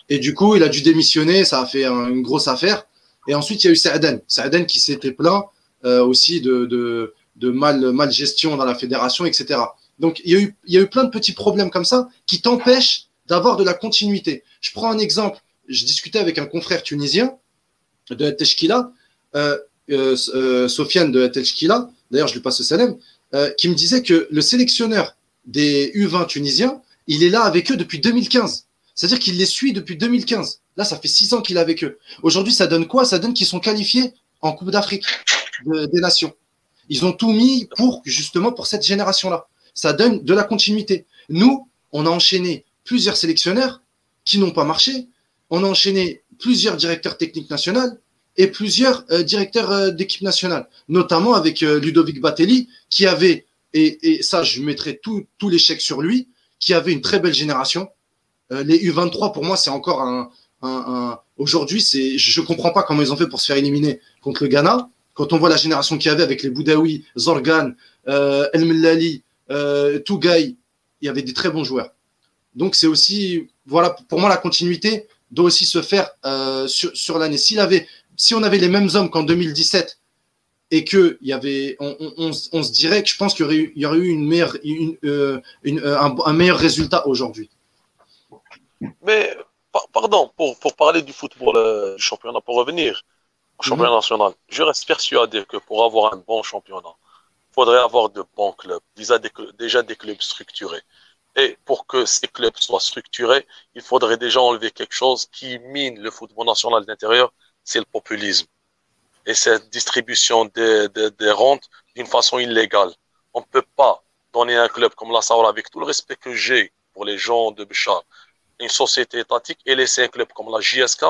Et du coup, il a dû démissionner, ça a fait une grosse affaire. Et ensuite, il y a eu Saaden. Saaden qui s'était plaint aussi de, de, mal, mal gestion dans la fédération, etc. Donc, il y, a eu, il y a eu plein de petits problèmes comme ça qui t'empêchent d'avoir de la continuité. Je prends un exemple. Je discutais avec un confrère tunisien de Teshkila, euh, euh, euh, Sofiane de Teshkila, d'ailleurs, je lui passe le salam, euh, qui me disait que le sélectionneur des U20 tunisiens, il est là avec eux depuis 2015. C'est-à-dire qu'il les suit depuis 2015. Là, ça fait six ans qu'il est avec eux. Aujourd'hui, ça donne quoi? Ça donne qu'ils sont qualifiés en Coupe d'Afrique des Nations. Ils ont tout mis pour justement pour cette génération-là. Ça donne de la continuité. Nous, on a enchaîné plusieurs sélectionneurs qui n'ont pas marché. On a enchaîné plusieurs directeurs techniques nationaux et plusieurs euh, directeurs euh, d'équipe nationale, notamment avec euh, Ludovic Batelli, qui avait, et, ça je mettrai tout, tout l'échec sur lui, qui avait une très belle génération. les U23, pour moi, c'est encore un, aujourd'hui, c'est, je ne comprends pas comment ils ont fait pour se faire éliminer contre le Ghana. Quand on voit la génération qu'il y avait avec les Boudaoui, Zorgan, El Mellali, Tougaï, il y avait des très bons joueurs. Donc c'est aussi, voilà, pour moi la continuité doit aussi se faire euh, sur, l'année. S'il avait, si on avait les mêmes hommes qu'en 2017 et que y avait, on, se dirait que je pense qu'il y aurait eu, une meilleure, euh, un, meilleur résultat aujourd'hui. Mais pardon, pour, pour parler du football du championnat, pour revenir, championnat mhm. national. Je reste persuadé que pour avoir un bon championnat, il faudrait avoir de bons clubs, déjà des, déjà des clubs structurés. Et pour que ces clubs soient structurés, il faudrait déjà enlever quelque chose qui mine le football national d'intérieur, c'est le populisme. Et cette distribution des, des, rentes d'une façon illégale. On ne peut pas donner un club comme la Saoura, avec tout le respect que j'ai pour les gens de Béchar une société étatique et laisser un club comme la JSK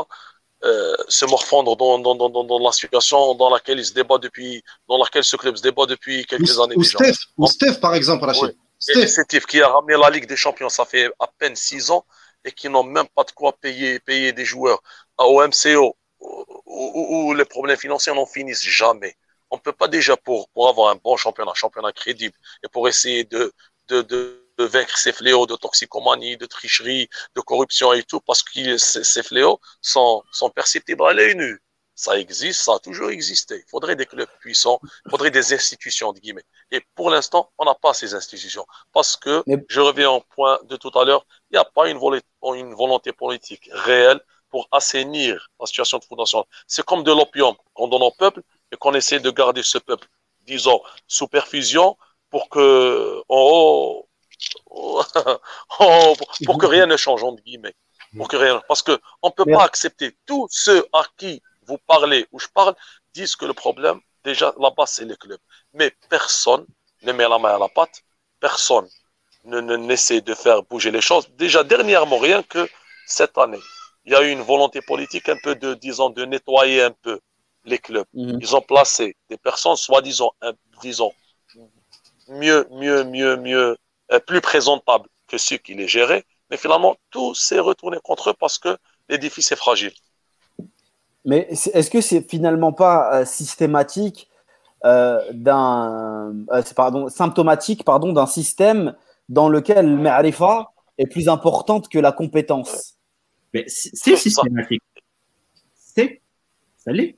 euh, se morfondre dans, dans, dans, dans, la situation dans laquelle il se débat depuis, dans laquelle ce club se débat depuis quelques années ou déjà. Steph, ou Steph, par exemple, Rachid. Oui. Steph. qui a ramené la Ligue des Champions, ça fait à peine six ans et qui n'ont même pas de quoi payer, payer des joueurs au MCO où, les problèmes financiers n'en finissent jamais. On ne peut pas déjà, pour, pour avoir un bon championnat, un championnat crédible, et pour essayer de, de, de, de vaincre ces fléaux de toxicomanie, de tricherie, de corruption et tout, parce que ces, fléaux sont, sont perceptibles à l'œil nu. Ça existe, ça a toujours existé. Il faudrait des clubs puissants, il faudrait des institutions, de guillemets. Et pour l'instant, on n'a pas ces institutions. Parce que, je reviens au point de tout à l'heure, il n'y a pas une, une volonté politique réelle pour assainir la situation de fondation. C'est comme de l'opium qu'on donne au peuple et qu'on essaie de garder ce peuple, disons, sous perfusion pour que, rien ne change, entre guillemets. Pour que rien, parce qu'on ne peut pas accepter tous ceux à qui vous parlez ou je parle disent que le problème, déjà, là-bas, c'est les clubs. Mais personne ne met la main à la pâte, personne ne, n'essaie de faire bouger les choses. Déjà, dernièrement, rien que cette année, il y a eu une volonté politique un peu de, disons, de nettoyer un peu les clubs. Mhm. Ils ont placé des personnes, soi-disant, disons, mieux, mieux, mieux, mieux, euh, plus présentables que ceux qui les géraient. Mais finalement, tout s'est retourné contre eux parce que l'édifice est fragile. Mais est-ce que c'est finalement pas euh, systématique euh, d'un, pardon, symptomatique pardon, d'un système dans lequel l'ma'rifa est plus importante que la compétence? Mais c'est systématique. C'est, ça l'est.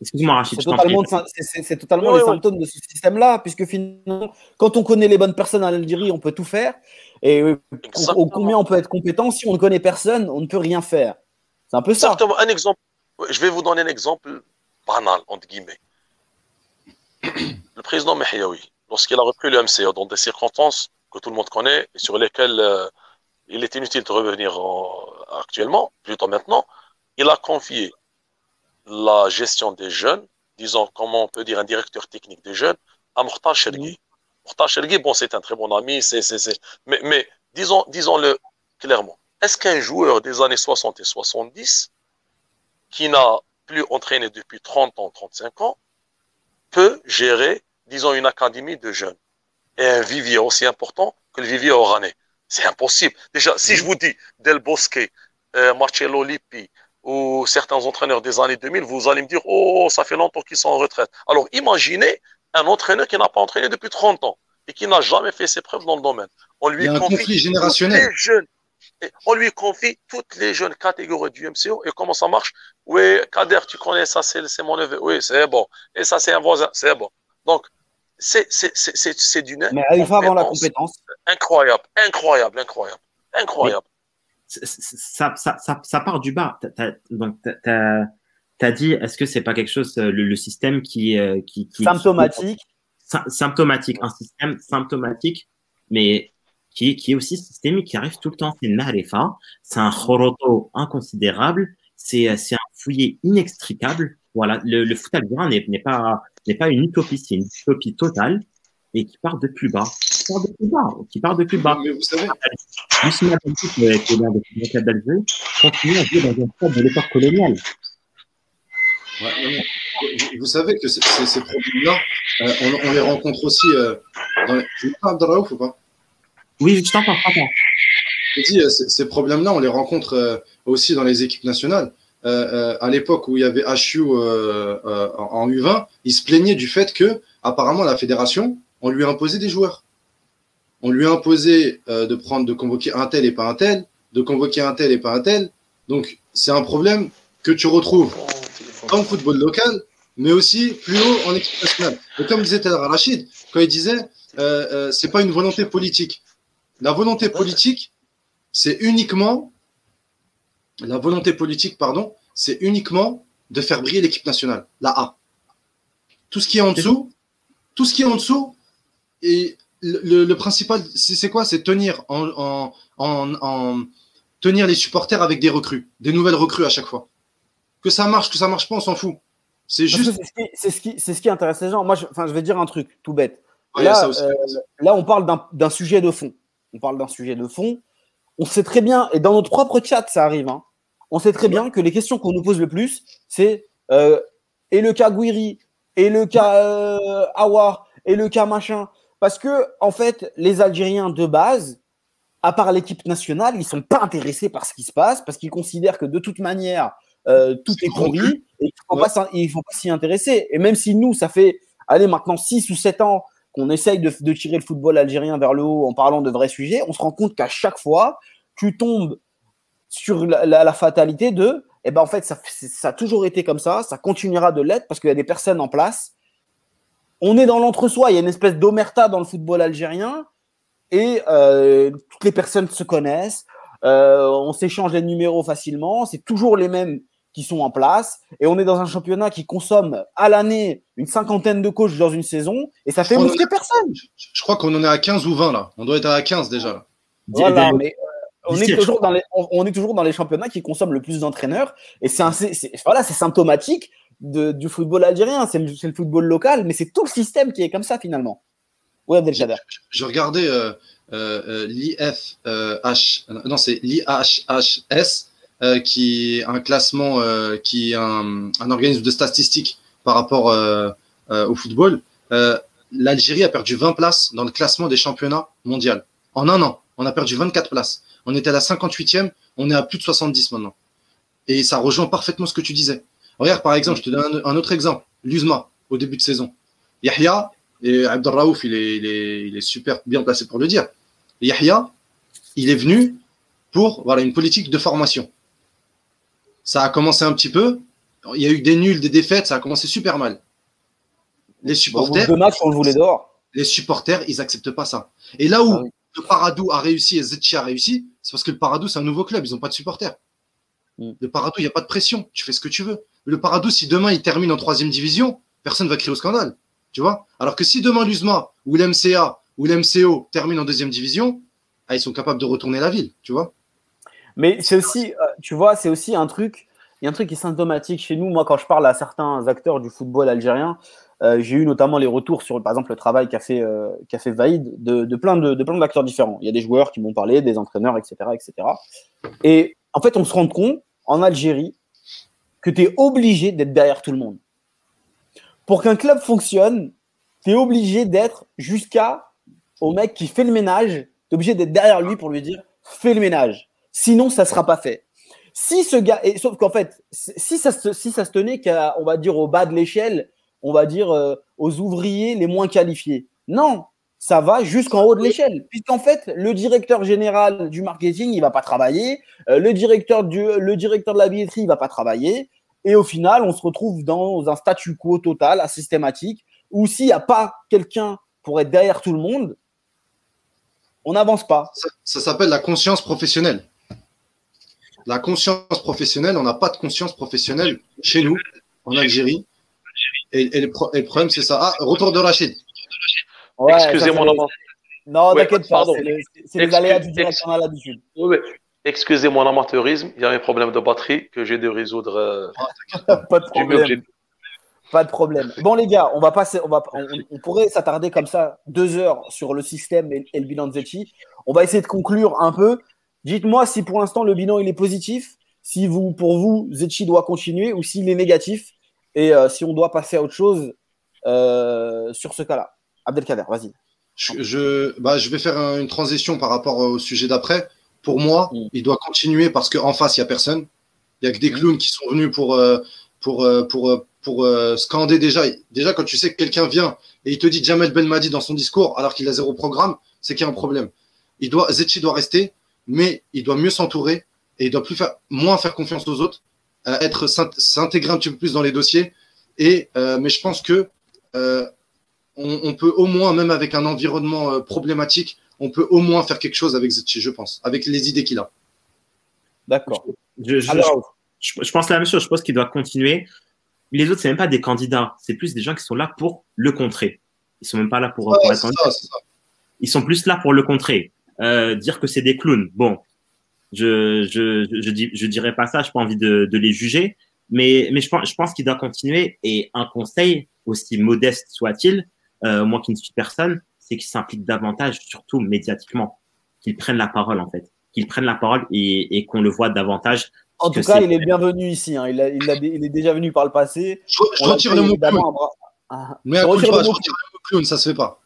Excuse-moi, Rachid. C'est totalement, les symptômes de ce système-là, puisque finalement, quand on connaît les bonnes personnes à l'Algérie, on peut tout faire. Et au, combien on peut être compétent Si on ne connaît personne, on ne peut rien faire. C'est un peu ça. Exactement. Un exemple. Je vais vous donner un exemple banal, entre guillemets. Le président Mehiaoui, lorsqu'il a repris le MCA dans des circonstances que tout le monde connaît et sur lesquelles euh, il est inutile de revenir actuellement, plutôt maintenant, il a confié la gestion des jeunes, disons, comment on peut dire, un directeur technique des jeunes, à Mokhtar Chelgui. Mokhtar Chelgui, bon, c'est un très bon ami, c'est, c'est, Mais, mais disons, disons-le clairement. Est-ce qu'un joueur des années 60 et 70, qui n'a plus entraîné depuis 30 ans, 35 ans, peut gérer, disons, une académie de jeunes? Et un vivier aussi important que le vivier oranais C'est impossible. Déjà, si je vous dis Del Bosque, euh, Marcello Lippi, ou certains entraîneurs des années 2000, vous allez me dire, oh, ça fait longtemps qu'ils sont en retraite. Alors imaginez un entraîneur qui n'a pas entraîné depuis 30 ans et qui n'a jamais fait ses preuves dans le domaine. On lui confie générationnel. Les jeunes, on lui confie toutes les jeunes catégories du MCO et comment ça marche? Oui, Kader, tu connais ça, c'est mon neveu. Oui, c'est bon. Et ça, c'est un voisin. C'est bon. Donc, c'est d'une. Mais il faut avoir la compétence. Incroyable, incroyable, incroyable, incroyable ça, ça, ça, ça, part du bas. donc, tu as, dit, est-ce que c'est pas quelque chose, euh, le, système qui, euh, qui, qui symptomatique, symptomatique, un système symptomatique, mais qui, qui est aussi systémique, qui arrive tout le temps. C'est une c'est un choroto inconsidérable, c'est un fouillet inextricable. Voilà, le, le foot n'est pas n'est pas une utopie, c'est une utopie totale et qui part de plus bas. Qui part de plus bas. Qui part de plus bas. Mais vous savez. Lucien qui est l'un des clubs d'Alger, continue à jouer dans un stade de l'époque coloniale. Ouais, vous savez que ces, ces problèmes-là, euh, on, on, les rencontre aussi euh, dans les... Tu Abdelraouf, ou pas? Oui, je t'entends, je dis, euh, ces, problèmes-là, on les rencontre euh, aussi dans les équipes nationales. Euh, à l'époque où il y avait HU en U20, ils se plaignaient du fait que, apparemment, la fédération, on lui a imposé des joueurs. On lui euh, de prendre, de convoquer un tel et pas un tel, de convoquer un tel et pas un tel. Donc, c'est un problème que tu retrouves en football local, mais aussi plus haut en équipe nationale. Et comme disait Rachid, quand il disait, euh, euh, c'est pas une volonté politique. La volonté politique, c'est uniquement, la volonté politique, pardon, c'est uniquement de faire briller l'équipe nationale, la A. Tout ce qui est en dessous, tout ce qui est en dessous, et le, principal, c'est quoi? C'est tenir en, tenir les supporters avec des recrues, des nouvelles recrues à chaque fois. Que ça marche, que ça marche pas, on s'en fout. C'est juste. C'est ce, qui, ce qui intéresse les gens. Moi, je, enfin, je vais dire un truc tout bête. Là, euh, là on parle d'un sujet de fond. on parle d'un sujet de fond. On sait très bien, et dans notre propre chat, ça arrive, hein, on sait très bien que les questions qu'on nous pose le plus, c'est euh, et le cas Guiri, et le cas euh, Awar, et le cas machin. Parce que, en fait, les Algériens de base, à part l'équipe nationale, ils sont pas intéressés par ce qui se passe, parce qu'ils considèrent que de toute manière, euh, tout est pourri, et il ne faut pas s'y intéresser. Et même si nous, ça fait, allez, maintenant 6 ou 7 ans qu'on essaye de, tirer le football algérien vers le haut en parlant de vrais sujets, on se rend compte qu'à chaque fois, tu tombes sur la, fatalité de, eh ben en fait, ça, ça, a toujours été comme ça, ça continuera de l'être parce qu'il y a des personnes en place. On est dans l'entre-soi, il y a une espèce d'omerta dans le football algérien et euh, toutes les personnes se connaissent, euh, on s'échange les numéros facilement, c'est toujours les mêmes qui sont en place et on est dans un championnat qui consomme à l'année une cinquantaine de coachs dans une saison et ça fait mousser personne. Je, crois qu'on en est à 15 ou 20 là, on doit être à 15 déjà. Voilà, mais on est, toujours dans les, on, est toujours dans les championnats qui consomment le plus d'entraîneurs. Et c'est voilà, c'est symptomatique de, du football algérien. C'est le, le, football local, mais c'est tout le système qui est comme ça finalement. Oui, Abdelkader. Je, je, regardais euh, euh, l'IFH, euh, non, c'est l'IHHS, euh, qui est un classement, euh, qui est un, un, organisme de statistiques par rapport au football. L'Algérie a perdu 20 places dans le classement des championnats mondiaux. En un an, on a perdu 24 places. On était à la 58e, on est à plus de 70 maintenant. Et ça rejoint parfaitement ce que tu disais. Regarde, par exemple, je te donne un, autre exemple. L'USMA, au début de saison. Yahya, et Abdelraouf, il est, il, est, il est super bien placé pour le dire. Yahya, il est venu pour voilà, une politique de formation. Ça a commencé un petit peu. Il y a eu des nuls, des défaites, ça a commencé super mal. Les supporters. Deux matchs, on le voulait dehors. Les supporters, ils acceptent pas ça. Et là où ah le Paradou a réussi et Zetchi a réussi, c'est parce que le Paradou, c'est un nouveau club, ils n'ont pas de supporters. Mm. Le Paradou, il n'y a pas de pression, tu fais ce que tu veux. Le Paradou, si demain il termine en troisième division, personne va crier au scandale. Tu vois? Alors que si demain l'USMA ou l'MCA ou l'MCO termine en deuxième division, ah, ils sont capables de retourner la ville, tu vois? Mais c'est aussi, euh, tu vois, c'est aussi un truc, il y a un truc qui est symptomatique chez nous. Moi, quand je parle à certains acteurs du football algérien, euh, j'ai eu notamment les retours sur, par exemple, le travail qu'a fait, euh, fait Vaïd de, plein de, plein d'acteurs différents. Il y a des joueurs qui m'ont parlé, des entraîneurs, etc., etc. Et en fait, on se rend compte en Algérie que tu es obligé d'être derrière tout le monde. Pour qu'un club fonctionne, tu es obligé d'être jusqu'à au mec qui fait le ménage, tu es obligé d'être derrière lui pour lui dire fais le ménage. Sinon, ça sera pas fait. Si ce gars, et sauf qu'en fait, si ça, si ça se tenait qu'à, on va dire, au bas de l'échelle, on va dire, euh, aux ouvriers les moins qualifiés. Non, ça va jusqu'en haut de l'échelle. Puisqu'en fait, le directeur général du marketing, il va pas travailler, euh, le, directeur du, le directeur de la billetterie, il va pas travailler. Et au final, on se retrouve dans un statu quo total, systématique, où s'il n'y a pas quelqu'un pour être derrière tout le monde, on n'avance pas. Ça, ça s'appelle la conscience professionnelle. La conscience professionnelle, on n'a pas de conscience professionnelle chez nous, en Algérie. Et, le, problème, c'est ça. Ah, retour de Rachid. Excusez-moi, Non, t'inquiète pas. C'est les aléas du direct qu'on a l'habitude. Oui, Excusez mon amateurisme, il y a un problème de batterie que j'ai de résoudre. Euh, pas de problème. Pas de problème. Bon les gars, on va passer, on va, on, pourrait s'attarder comme ça deux heures sur le système et, le bilan de Zetchi. On va essayer de conclure un peu. Dites-moi si pour l'instant le bilan il est positif, si vous, pour vous, Zetchi doit continuer ou s'il est négatif et euh, si on doit passer à autre chose euh, sur ce cas-là. Abdelkader, vas-y. Je, bah, je vais faire une transition par rapport au sujet d'après. Pour moi, mm. il doit continuer parce qu'en face, il n'y a personne. Il n'y a que des mm. clowns qui sont venus pour, euh, pour, pour, pour, scander déjà. Déjà, quand tu sais que quelqu'un vient et il te dit Jamel Ben Madi dans son discours alors qu'il a zéro programme, c'est qu'il y a un problème. Il doit, Zetchi doit rester, mais il doit mieux s'entourer et il doit plus faire, moins faire confiance aux autres être s'intégrer un petit peu plus dans les dossiers. Et euh, mais je pense que euh, on, peut au moins, même avec un environnement euh, problématique, on peut au moins faire quelque chose avec Zetchi, je pense, avec les idées qu'il a. D'accord. Je, je, pense la même chose. Je pense qu'il doit continuer. Les autres, c'est même pas des candidats. C'est plus des gens qui sont là pour le contrer. Ils sont même pas là pour, pour être Ils sont plus là pour le contrer. Dire que c'est des clowns. Bon, je, je, je, je dirais pas ça, je n'ai pas envie de, de, les juger, mais, mais je pense, je pense qu'il doit continuer. Et un conseil, aussi modeste soit-il, euh, moi qui ne suis personne, c'est qu'il s'implique davantage, surtout médiatiquement. qu'il prenne la parole en fait, qu'il prenne la parole et, et qu'on le voit davantage. En tout cas, il est bienvenu ici. Hein. Il, a, il, a, il, est déjà venu par le passé. Je, je retire le mot clown. Ah, mais je retire, le mot clown, ça se fait pas.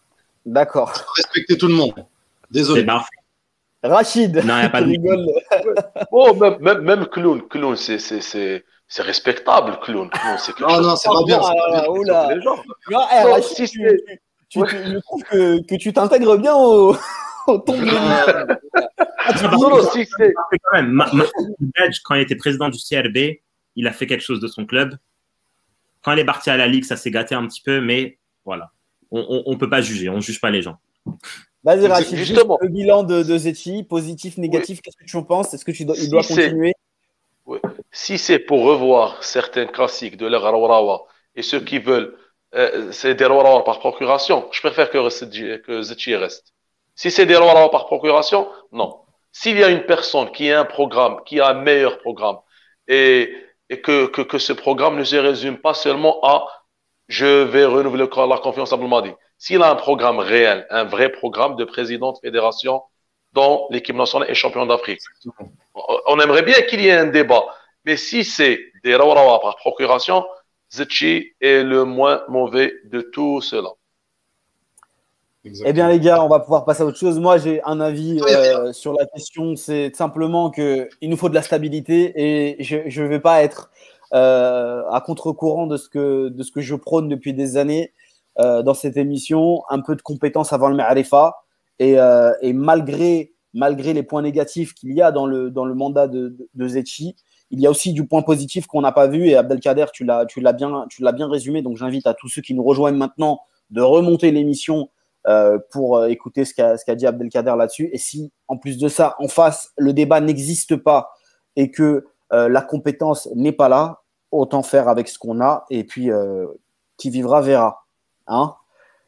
D'accord. Respecter tout le monde. Désolé. Rachid, non, y a pas de rigole. oh, même, même, même clown, clown, c'est c'est respectable, clown. clown quelque non, non, c'est pas bien. Là, non, hey, non, Rachid, si tu, tu, tu, je trouve que, que tu t'intègres bien au, au ton de non, non, si c'est. Quand même, quand il était président du CRB, il a fait quelque chose de son club. Quand il est parti à la Ligue, ça s'est gâté un petit peu, mais voilà. On ne peut pas juger, on ne juge pas les gens. Vas-y, Rachid, justement. le bilan de, de Zetchi, positif, négatif, oui. qu'est-ce que tu en penses? Est-ce que tu dois, il doit continuer? Oui. Si c'est pour revoir certains classiques de Rawarawa et ceux qui veulent, euh, c'est des par procuration, je préfère que, que Zetchi reste. Si c'est des Rawarawa par procuration, non. S'il y a une personne qui a un programme, qui a un meilleur programme, et, et que, que, que, ce programme ne se résume pas seulement à je vais renouveler la confiance à Blumadi. S'il a un programme réel, un vrai programme de président de fédération dont l'équipe nationale est champion d'Afrique, on aimerait bien qu'il y ait un débat. Mais si c'est des Rawarawa par procuration, Zetchi est le moins mauvais de tout cela. Exactement. Eh bien, les gars, on va pouvoir passer à autre chose. Moi, j'ai un avis euh, sur la question. C'est simplement qu'il nous faut de la stabilité et je ne vais pas être euh, à contre-courant de, ce que, de ce que je prône depuis des années euh, dans cette émission. Un peu de compétence avant le Ma'arifa. Et, euh, et malgré, malgré les points négatifs qu'il y a dans le, dans le mandat de, de, Zetchi, il y a aussi du point positif qu'on n'a pas vu. Et Abdelkader, tu l'as bien, bien résumé. Donc, j'invite à tous ceux qui nous rejoignent maintenant de remonter l'émission euh, pour écouter ce qu'a qu dit Abdelkader là-dessus. Et si, en plus de ça, en face, le débat n'existe pas et que la compétence n'est pas là, autant faire avec ce qu'on a. Et puis, qui vivra verra. Hein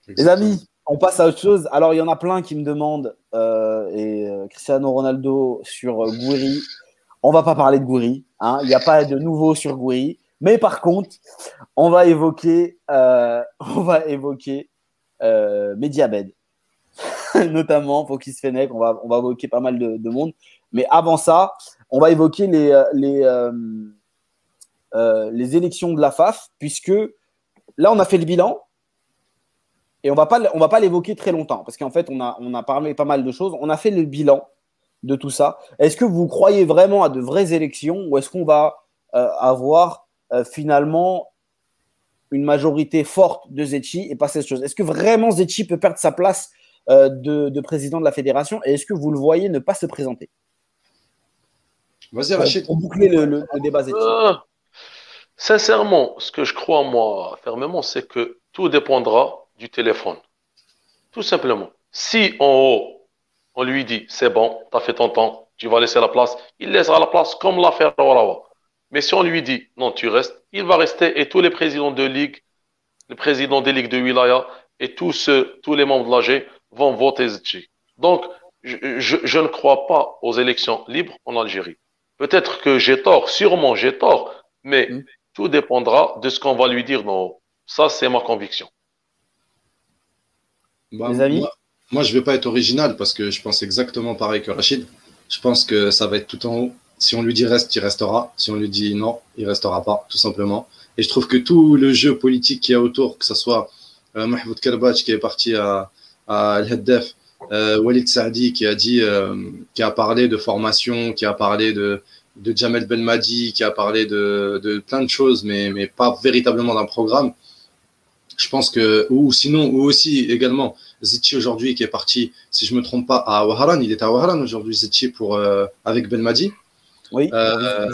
Les amis, on passe à autre chose. Alors, il y en a plein qui me demandent, euh, et Cristiano Ronaldo sur Gouiri. On va pas parler de Gouiri. Hein il n'y a pas de nouveau sur Gouiri. Mais par contre, on va évoquer, on va évoquer euh, Mediabed, notamment Focus Fennec, on va, on va évoquer pas mal de, de, monde. Mais avant ça, on va évoquer les, euh, les, euh, euh, les élections de la FAF, puisque là, on a fait le bilan. Et on va pas, on va pas l'évoquer très longtemps, parce qu'en fait, on a, on a parlé pas mal de choses. On a fait le bilan de tout ça. Est-ce que vous croyez vraiment à de vraies élections ou est-ce qu'on va euh, avoir euh, finalement une majorité forte de Zetchi et pas cette chose? Est-ce que vraiment Zetchi peut perdre sa place euh, de, de, président de la fédération? Et est-ce que vous le voyez ne pas se présenter? Vas-y, Rachid. Pour boucler le, le, le débat Zetchi. Euh, sincèrement, ce que je crois moi fermement, c'est que tout dépendra du téléphone. Tout simplement. Si en haut, on lui dit c'est bon, tu as fait ton temps, tu vas laisser la place, il laissera la place comme l'a fait Rawarawa. Mais si on lui dit non, tu restes, il va rester et tous les présidents de ligue, les présidents des ligues de wilaya et tous ceux, tous les membres de l'AG vont voter. Donc, je, je, je, ne crois pas aux élections libres en Algérie. Peut-être que j'ai tort, sûrement j'ai tort, mais mmh. tout dépendra de ce qu'on va lui dire. Non, ça, c'est ma conviction. Bah, les amis moi, moi, je vais pas être original parce que je pense exactement pareil que Rachid. Je pense que ça va être tout en haut si on lui dit reste, il restera. Si on lui dit non, il restera pas, tout simplement. Et je trouve que tout le jeu politique qui y a autour, que ce soit euh, Mahmoud Karbach qui est parti à, à Al-Haddaf, euh, Walid Saadi qui a dit, euh, qui a parlé de formation, qui a parlé de, de Jamel Belmadi, qui a parlé de, de plein de choses, mais, mais pas véritablement d'un programme. Je pense que, ou sinon, ou aussi également, Zetchi aujourd'hui qui est parti, si je me trompe pas, à Waharan, il est à Waharan aujourd'hui, Zetchi pour, euh, avec Belmadi. Oui, euh,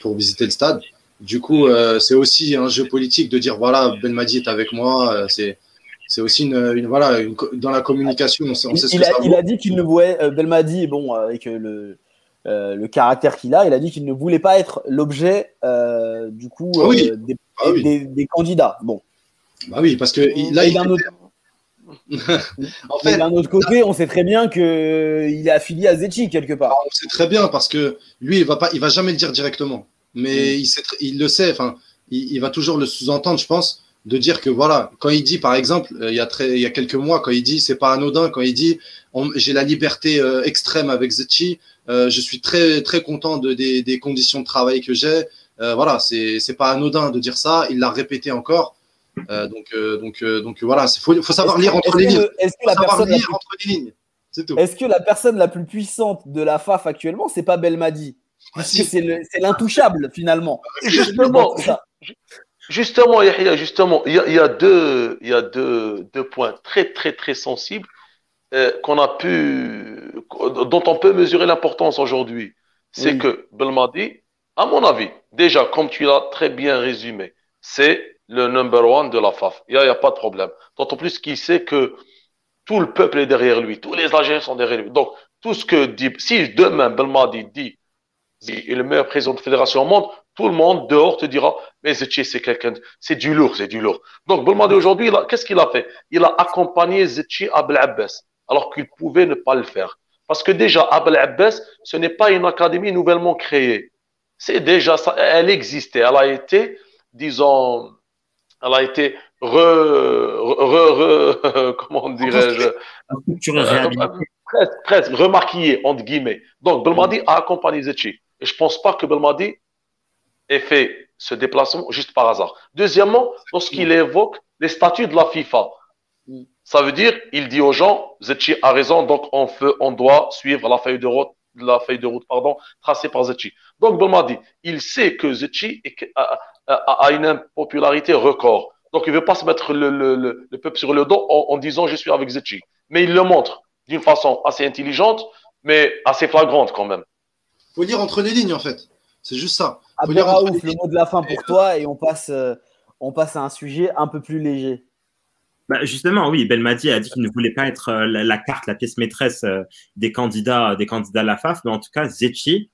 pour visiter le stade. Du coup, euh, c'est aussi un jeu politique de dire voilà, Ben Madi est avec moi. Euh, c'est c'est aussi une, une voilà une, dans la communication. On sait, on sait il, a, il, a, dit qu'il ne voulait euh, Belmadi, bon avec le euh, le caractère qu'il a, il a dit qu'il ne voulait pas être l'objet euh, du coup ah oui. des, ah oui. des, des, candidats. Bon. Bah oui, parce que là, il, un autre... en fait, d'un autre côté, on sait très bien qu'il est affilié à Zetchi quelque part. On sait très bien parce que lui, il va pas, il va jamais le dire directement, mais mm. il, sait, il le sait. Enfin, il, il, va toujours le sous-entendre, je pense, de dire que voilà, quand il dit par exemple, il y a, très, il y a quelques mois, quand il dit c'est pas anodin, quand il dit j'ai la liberté extrême avec Zetchi, je suis très très content de, des, des conditions de travail que j'ai. voilà, c'est c'est pas anodin de dire ça. Il l'a répété encore. Donc donc donc voilà, il faut, faut savoir lire entre les lignes. Est-ce que la personne lire entre les lignes est-ce que la personne la plus puissante de la FAF actuellement, c'est pas Belmadi? Parce que c'est l'intouchable finalement. Justement, justement, justement, il y a, deux, il y a deux, deux points très très très sensibles euh, qu'on a pu, dont on peut mesurer l'importance aujourd'hui. C'est que Belmadi, à mon avis, déjà, comme tu l'as très bien résumé, c'est le number one de la FAF. Il n'y a, pas de problème. D'autant plus qu'il sait que tout le peuple est derrière lui, tous les Algériens sont derrière lui. Donc, tout ce que dit, si demain Belmadi dit, il est le meilleur président de fédération au monde, tout le monde dehors te dira, mais Zetchi, c'est quelqu'un, c'est du lourd, c'est du lourd. Donc, Belmadi aujourd'hui, qu'est-ce qu'il a fait? Il a accompagné Zetchi à Abbas, alors qu'il pouvait ne pas le faire. Parce que déjà, Abel Abbas, ce n'est pas une académie nouvellement créée. C'est déjà ça, elle existait, elle a été, disons, elle a été re, re, re comment dirais-je, presque, presque remarquillé, entre guillemets. Donc, Belmadi a accompagné Zetchi. Et je pense pas que Belmadi ait fait ce déplacement juste par hasard. Deuxièmement, lorsqu'il évoque les statuts de la FIFA, ça veut dire, il dit aux gens, Zetchi a raison, donc on, fait, on doit suivre la feuille de route, la feuille de route pardon, tracée par Zetchi. Donc Belmadi, il sait que Zetchi a, a, une popularité record. Donc, il ne veut pas se mettre le, le, le, peuple sur le dos en, disant je suis avec Zetchi. Mais il le montre d'une façon assez intelligente, mais assez flagrante quand même. Il faut lire entre les lignes, en fait. C'est juste ça. Faut lire le mot de la fin pour toi et on passe, euh, on passe à un sujet un peu plus léger. Bah justement, oui, Belmadi a dit qu'il ne voulait pas être euh, la, carte, la pièce maîtresse euh, des candidats, des candidats à la FAF, mais en tout cas, Zetchi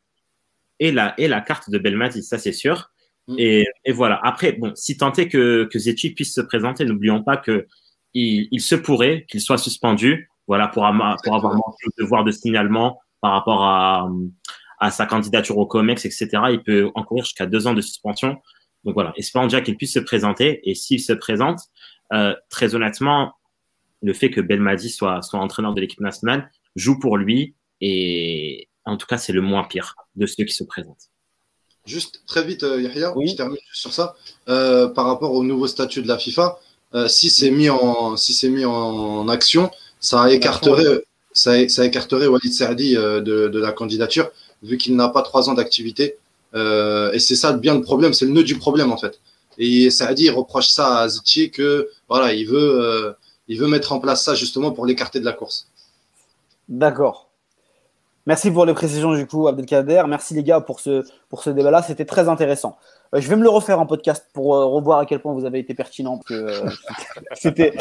est la, est la carte de Belmadi, ça c'est sûr. Mm. Et, et, voilà. Après, bon, si tant est que, que Zetchi puisse se présenter, n'oublions pas que il, il se pourrait qu'il soit suspendu, voilà, pour, pour avoir manqué le devoir de signalement par rapport à, à sa candidature au COMEX, etc. Il peut encourir jusqu'à deux ans de suspension. Donc voilà, espérons déjà qu'il puisse se présenter. Et s'il se présente, euh, très honnêtement, le fait que Belmadi soit, soit entraîneur de l'équipe nationale joue pour lui. Et en tout cas, c'est le moins pire de ceux qui se présentent. Juste très vite, euh, Yahya, je termine sur ça. Euh, par rapport au nouveau statut de la FIFA, euh, si c'est mis en si c'est mis en action, ça écarterait ça, ça écarterait Walid Serdi de, de, la candidature vu qu'il n'a pas trois ans d'activité. et c'est ça bien le problème, c'est le nœud du problème en fait. Et Serdi reproche ça à Ziti que voilà, il veut il veut mettre en place ça justement pour l'écarter de la course. D'accord. Merci pour les précisions du coup, Abdelkader. Merci les gars pour ce, pour ce débat-là. C'était très intéressant. Euh, je vais me le refaire en podcast pour euh, revoir à quel point vous avez été pertinent. Euh, c'était,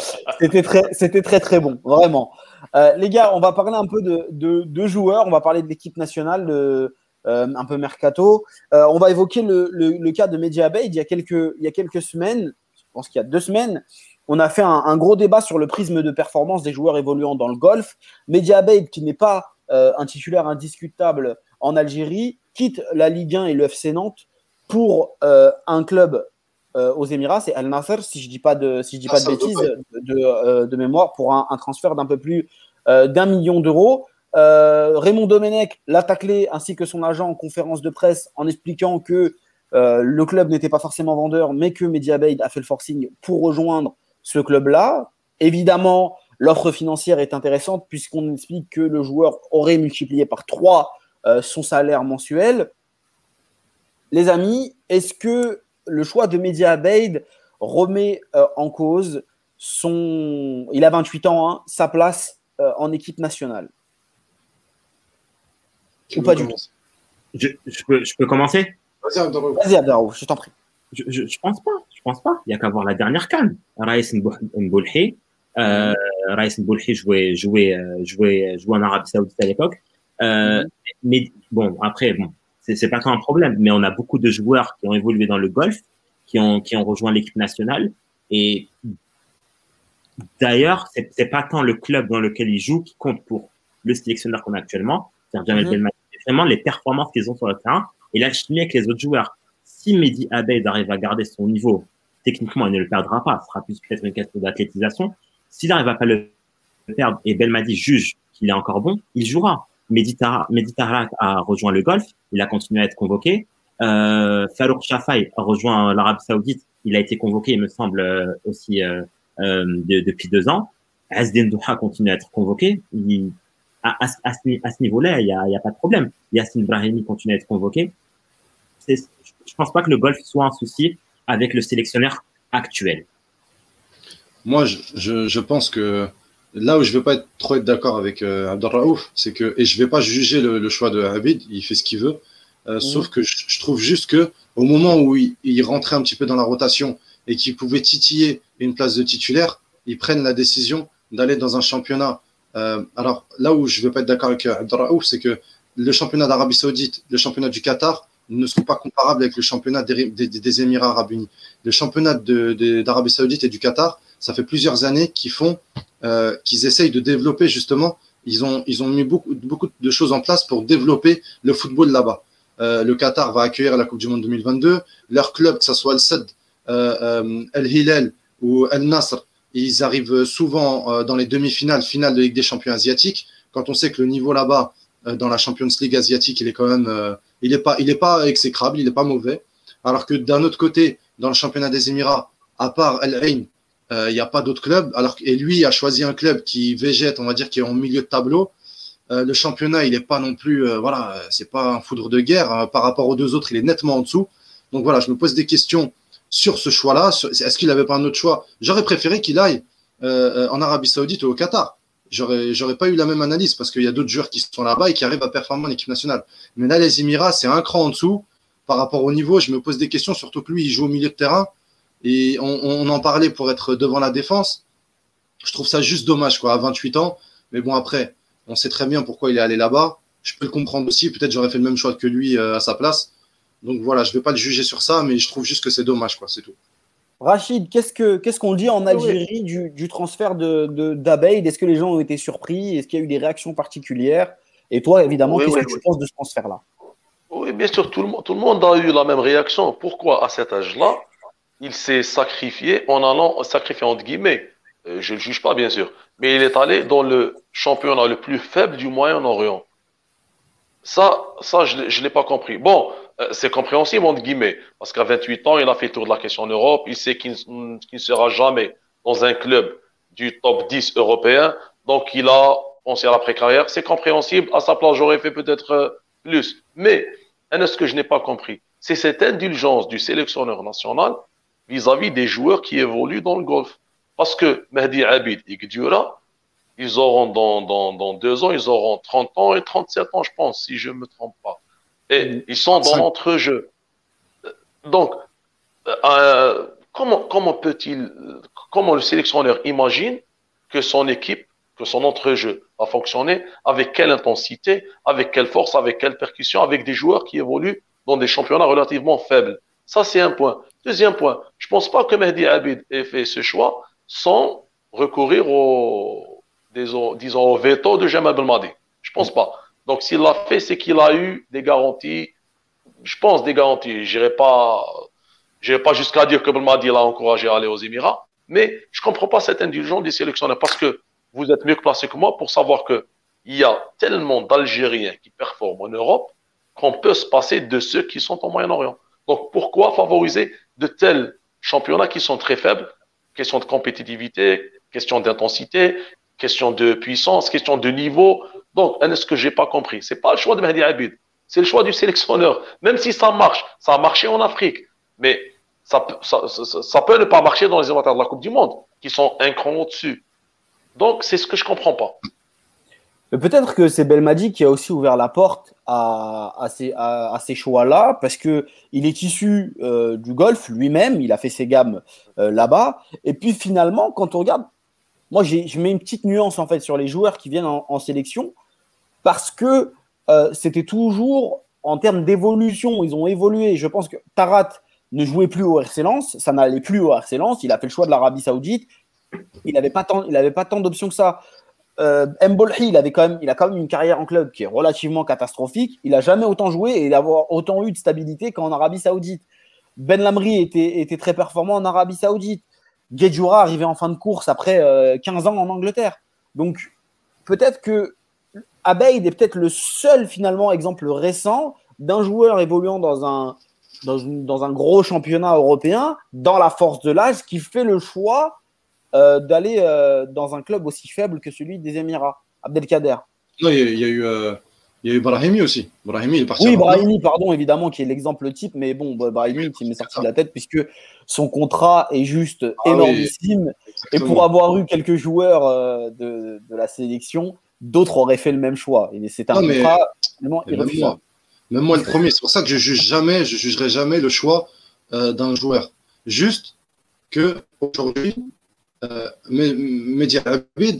très, très très bon, vraiment. les gars, on va parler un peu de, de, joueurs. On va parler de l'équipe nationale, de, un peu mercato. on va évoquer le, le, cas de Media Bay. Il y a quelques, il y a quelques semaines, je pense qu'il y a deux semaines, on a fait un, un, gros débat sur le prisme de performance des joueurs évoluant dans le golf. Media Bay, qui n'est pas euh, un titulaire indiscutable en Algérie, quitte la Ligue 1 et le FC Nantes pour euh, un club euh, aux Émirats, c'est Al Nasser, si je dis pas de, si je dis pas de bêtises de, mémoire, pour un, transfert d'un peu plus d'un million d'euros. Raymond Domenech l'a taclé ainsi que son agent en conférence de presse en expliquant que le club n'était pas forcément vendeur, mais que Mediabade a fait le forcing pour rejoindre ce club-là. Évidemment, L'offre financière est intéressante puisqu'on explique que le joueur aurait multiplié par 3 euh, son salaire mensuel. Les amis, est-ce que le choix de Media Abeid remet euh, en cause son. Il a 28 ans, hein, sa place euh, en équipe nationale? Ou pas du tout je, peux, commencer? Vas-y, Abdarou, je t'en prie. Je, je, pense pas, je pense pas. Il n'y a qu'à voir la dernière canne. Raïs Mboulhi, euh, Raïs Boulhi jouait, jouait, euh, jouait, jouait en Arabie Saoudite à l'époque. Euh, mhm. Mais bon, après, bon, c'est pas tant un problème, mais on a beaucoup de joueurs qui ont évolué dans le golf, qui ont, qui ont rejoint l'équipe nationale. Et d'ailleurs, c'est pas tant le club dans lequel ils jouent qui compte pour le sélectionneur qu'on a actuellement, c'est-à-dire Jamel mm c'est vraiment les performances qu'ils ont sur le terrain et la chimie avec les autres joueurs. Si Mehdi Abed arrive à garder son niveau techniquement, il ne le perdra pas. Ce sera plus peut-être une question d'athlétisation. S'il n'arrive à pas le perdre et Belmadi juge qu'il est encore bon, il jouera. Meditara, a rejoint le golf, il a continué à être convoqué. Euh, Farouk Shafai a rejoint l'Arabie Saoudite, il a été convoqué, il me semble, euh, aussi euh, euh, depuis deux ans. Azdin Douha continue à être convoqué. Il, à, à, à, ce, niveau-là, il n'y a, y a, pas de problème. Yassine Brahimi continue à être convoqué. Je pense pas que le golf soit un souci avec le sélectionneur actuel. Moi, je, je, je pense que là où je ne vais pas être trop être d'accord avec euh, Raouf, c'est que, et je ne vais pas juger le, le, choix de Habib, il fait ce qu'il veut, euh, mmh. sauf que je, je, trouve juste que au moment où il, il, rentrait un petit peu dans la rotation et qu'il pouvait titiller une place de titulaire, ils prennent la décision d'aller dans un championnat. Euh, alors là où je ne vais pas être d'accord avec euh, Raouf, c'est que le championnat d'Arabie Saoudite, le championnat du Qatar ne sont pas comparables avec le championnat des, des, des Émirats Arabes Unis. Le championnat d'Arabie Saoudite et du Qatar, ça fait plusieurs années qu'ils font, euh, qu'ils essayent de développer justement. Ils ont, ils ont mis beaucoup, beaucoup de choses en place pour développer le football là-bas. Euh, le Qatar va accueillir la Coupe du Monde 2022. Leur club, que ce soit le Sad, euh, euh, ou El Nasr, ils arrivent souvent euh, dans les demi-finales, finales de Ligue des Champions asiatiques. Quand on sait que le niveau là-bas, euh, dans la Champions League asiatique, il est quand même, il est pas, il est pas exécrable, il est pas mauvais. Alors que d'un autre côté, dans le championnat des Émirats, à part El Ain, il euh, n'y a pas d'autres clubs. Alors, et lui a choisi un club qui végète, on va dire, qui est en milieu de tableau. Euh, le championnat, il n'est pas non plus, euh, voilà, c'est pas un foudre de guerre. Hein. par rapport aux deux autres, il est nettement en dessous. Donc voilà, je me pose des questions sur ce choix-là. Est-ce qu'il n'avait pas un autre choix? J'aurais préféré qu'il aille euh, en Arabie Saoudite ou au Qatar. J'aurais, pas eu la même analyse parce qu'il y a d'autres joueurs qui sont là-bas et qui arrivent à performer en équipe nationale. Mais là, les Émirats, c'est un cran en dessous par rapport au niveau. Je me pose des questions, surtout que lui, il joue au milieu de terrain. Et on, on, en parlait pour être devant la défense. Je trouve ça juste dommage, quoi, à 28 ans. Mais bon, après, on sait très bien pourquoi il est allé là-bas. Je peux le comprendre aussi. Peut-être j'aurais fait le même choix que lui euh, à sa place. Donc voilà, je ne vais pas le juger sur ça, mais je trouve juste que c'est dommage, quoi, c'est tout. Rachid, qu'est-ce qu'on dit en Algérie du, du, transfert de d'Abeid? Est-ce que les gens ont été surpris? Est-ce qu'il y a eu des réactions particulières? Et toi, évidemment, qu'est-ce que tu penses de ce transfert-là? Oui, bien sûr, tout le, tout le monde a eu la même réaction. Pourquoi à cet âge-là il s'est sacrifié en allant, sacrifier entre guillemets, euh, je ne le juge pas bien sûr, mais il est allé dans le championnat le plus faible du Moyen-Orient. Ça, ça, je ne l'ai pas compris. Bon, euh, c'est compréhensible entre guillemets, parce qu'à 28 ans, il a fait le tour de la question en Europe, il sait qu'il ne sera jamais dans un club du top 10 européen, donc il a pensé à la précarrière. C'est compréhensible, à sa place, j'aurais fait peut-être euh, plus. Mais, ce que je n'ai pas compris, c'est cette indulgence du sélectionneur national vis-à-vis des joueurs qui évoluent dans le golf. Parce que Mehdi Abid et Gdura, ils auront dans, dans, dans, deux ans, ils auront 30 ans et 37 ans, je pense, si je ne me trompe pas. Et mm. ils sont dans l'entrejeu. Donc, euh, comment, comment peut-il, comment le sélectionneur imagine que son équipe, que son entrejeu va fonctionner, avec quelle intensité, avec quelle force, avec quelle percussion, avec des joueurs qui évoluent dans des championnats relativement faibles? Ça, c'est un point. Deuxième point, je ne pense pas que Mehdi Abid ait fait ce choix sans recourir au, disons, au veto de Jamal Belmadi. Je ne pense pas. Donc, s'il l'a fait, c'est qu'il a eu des garanties, je pense des garanties. Je n'irai pas, jusqu'à dire que Belmadi l'a encouragé à aller aux Émirats, mais je ne comprends pas cette indulgence des sélectionneurs parce que vous êtes mieux placé que moi pour savoir qu'il y a tellement d'Algériens qui performent en Europe qu'on peut se passer de ceux qui sont au Moyen-Orient. Donc, pourquoi favoriser de tels championnats qui sont très faibles? Question de compétitivité, question d'intensité, question de puissance, question de niveau. Donc, est-ce que j'ai pas compris? C'est pas le choix de Mehdi Abid, c'est le choix du sélectionneur. Même si ça marche, ça a marché en Afrique, mais ça, peut ne pas marcher dans les événements de la Coupe du Monde, qui sont un cran au-dessus. Donc, c'est ce que je comprends pas. Peut-être que c'est Belmadi qui a aussi ouvert la porte à, à ces, à, ces choix-là, parce que il est issu euh, du golf lui-même, il a fait ses gammes euh, là-bas. Et puis finalement, quand on regarde, moi je mets une petite nuance en fait sur les joueurs qui viennent en, sélection, parce que euh, c'était toujours en termes d'évolution, ils ont évolué. Je pense que Tarat ne jouait plus au RC Lens, ça n'allait plus au RC Lens, il a fait le choix de l'Arabie Saoudite. Il n'avait pas tant, il avait pas tant d'options que ça euh, il, avait quand même, il a quand même une carrière en club qui est relativement catastrophique. Il a jamais autant joué et avoir autant eu de stabilité qu'en Arabie Saoudite. Ben Lamri était, était très performant en Arabie Saoudite. Guedjoura arrivait en fin de course après 15 ans en Angleterre. Donc, peut-être que Abeid est peut-être le seul finalement exemple récent d'un joueur évoluant dans un, dans, un gros championnat européen, dans la force de l'âge, qui fait le choix euh, d'aller euh, dans un club aussi faible que celui des Émirats. Abdelkader. Non, il y, a, eu. Euh, il y a eu Brahimi aussi. Brahimi est parti. Oui, Brahimi, pardon, évidemment, qui est l'exemple type, mais bon, Brahimi qui m'est sorti de la tête puisque son contrat est juste ah énormissime. et pour avoir eu quelques joueurs de, de, la sélection, d'autres auraient fait le même choix. C'est un contrat vraiment irréfutable. Même moi, le premier. C'est pour ça que je juge jamais, je jugerai jamais le choix euh, d'un joueur. Juste que aujourd'hui, euh,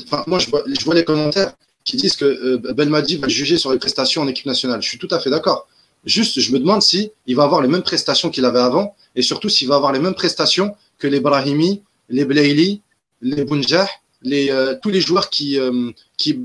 enfin, moi, je vois, je vois, les commentaires qui disent que euh, Belmadi va juger sur les prestations en équipe nationale. Je suis tout à fait d'accord. Juste, je me demande si il va avoir les mêmes prestations qu'il avait avant et surtout s'il va avoir les mêmes prestations que les Brahimi, les Blaili, les Bunjah les, euh, tous les joueurs qui, euh, qui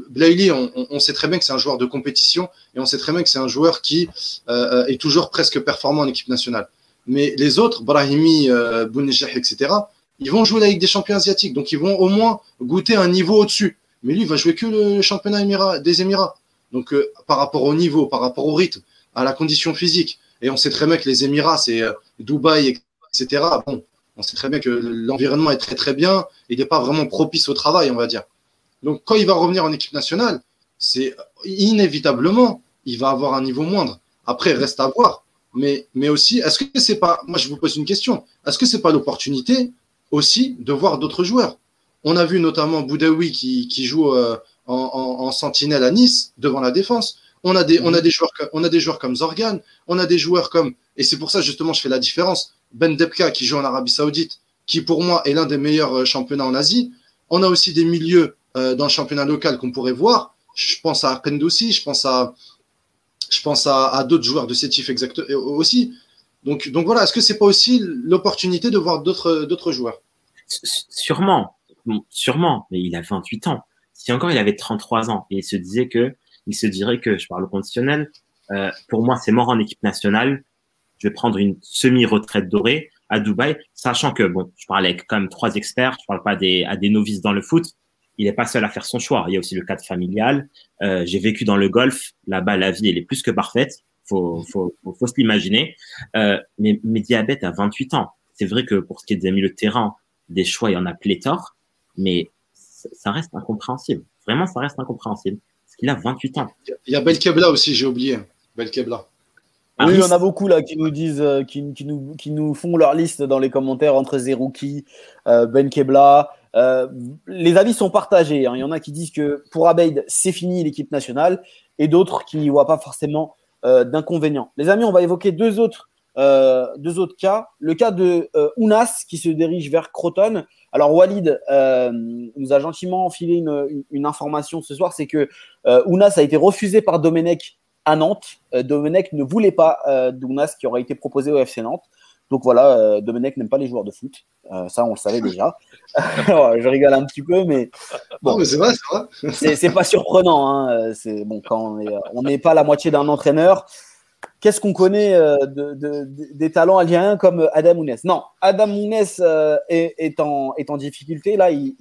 on, sait très bien que c'est un joueur de compétition et on sait très bien que c'est un joueur qui euh, est toujours presque performant en équipe nationale. Mais les autres, Brahimi, euh, etc., ils vont jouer la Ligue des champions asiatiques, donc ils vont au moins goûter un niveau au-dessus. Mais lui, il va jouer que le championnat des Émirats. Donc par rapport au niveau, par rapport au rythme, à la condition physique, et on sait très bien que les Émirats, c'est Dubaï, etc. Bon, on sait très bien que l'environnement est très très bien. Il n'est pas vraiment propice au travail, on va dire. Donc quand il va revenir en équipe nationale, c'est inévitablement, il va avoir un niveau moindre. Après, reste à voir. Mais, mais aussi, est-ce que c'est pas, moi je vous pose une question, est-ce que c'est pas l'opportunité aussi de voir d'autres joueurs? On a vu notamment Boudaoui qui, qui joue euh, en, sentinelle à Nice devant la défense. On a des, on a des joueurs, on a des joueurs comme Zorgan, on a des joueurs comme, et c'est pour ça justement je fais la différence. Ben Depka qui joue en Arabie Saoudite, qui pour moi est l'un des meilleurs euh, championnats en Asie. On a aussi des milieux euh, dans le championnat local qu'on pourrait voir. Je pense à Pendoussi, je pense à, je pense à, d'autres joueurs de Sétif exact euh, aussi. Donc, donc voilà, est-ce que c'est pas aussi l'opportunité de voir d'autres d'autres joueurs? Sûrement, sûrement, mais il a 28 ans. Si encore il avait 33 ans et il se disait que, il se dirait que, je parle au conditionnel, pour moi c'est mort en équipe nationale, je vais prendre une semi-retraite dorée à Dubaï, sachant que, bon, je parle avec quand même trois experts, je parle pas des, à des novices dans le foot. Il n'est pas seul à faire son choix. Il y a aussi le cadre familial. Euh, j'ai vécu dans le golf. Là-bas, la vie, elle est plus que parfaite. Faut, faut, faut, faut se l'imaginer. Euh, mais, mais diabète à 28 ans. C'est vrai que pour ce qui est des milieux de terrain, des choix, il y en a pléthore, mais ça reste incompréhensible. Vraiment, ça reste incompréhensible. Parce qu'il a 28 ans. Il y a Belkebla aussi, j'ai oublié. Belkebla. Oui, il y en a beaucoup là qui nous disent, euh, qui, nous, qui nous font leur liste dans les commentaires entre Zerouki, euh, Ben Kebla. Euh, les avis sont partagés. Hein. Il y en a qui disent que pour Abeid, c'est fini l'équipe nationale, et d'autres qui n'y voient pas forcément d'inconvénients. Les amis, on va évoquer deux autres, deux autres cas. Le cas de Ounas qui se dirige vers Croton. Alors Walid nous a gentiment enfilé une, une information ce soir, c'est que Ounas a été refusé par Domenech à Nantes. Euh, Domenech ne voulait pas euh, Dounas qui aurait été proposé au FC Nantes. Donc voilà, euh, Domenech n'aime pas les joueurs de foot. ça, on le savait déjà. je rigole un petit peu, mais bon, c'est vrai, c'est vrai. c'est pas surprenant. Hein. C'est bon quand on n'est pas la moitié d'un entraîneur. Qu'est-ce qu'on connaît euh, de, des talents algériens comme Adam Mounès Non, Adam Mounès euh, est, en, est, en, difficulté. Là, il,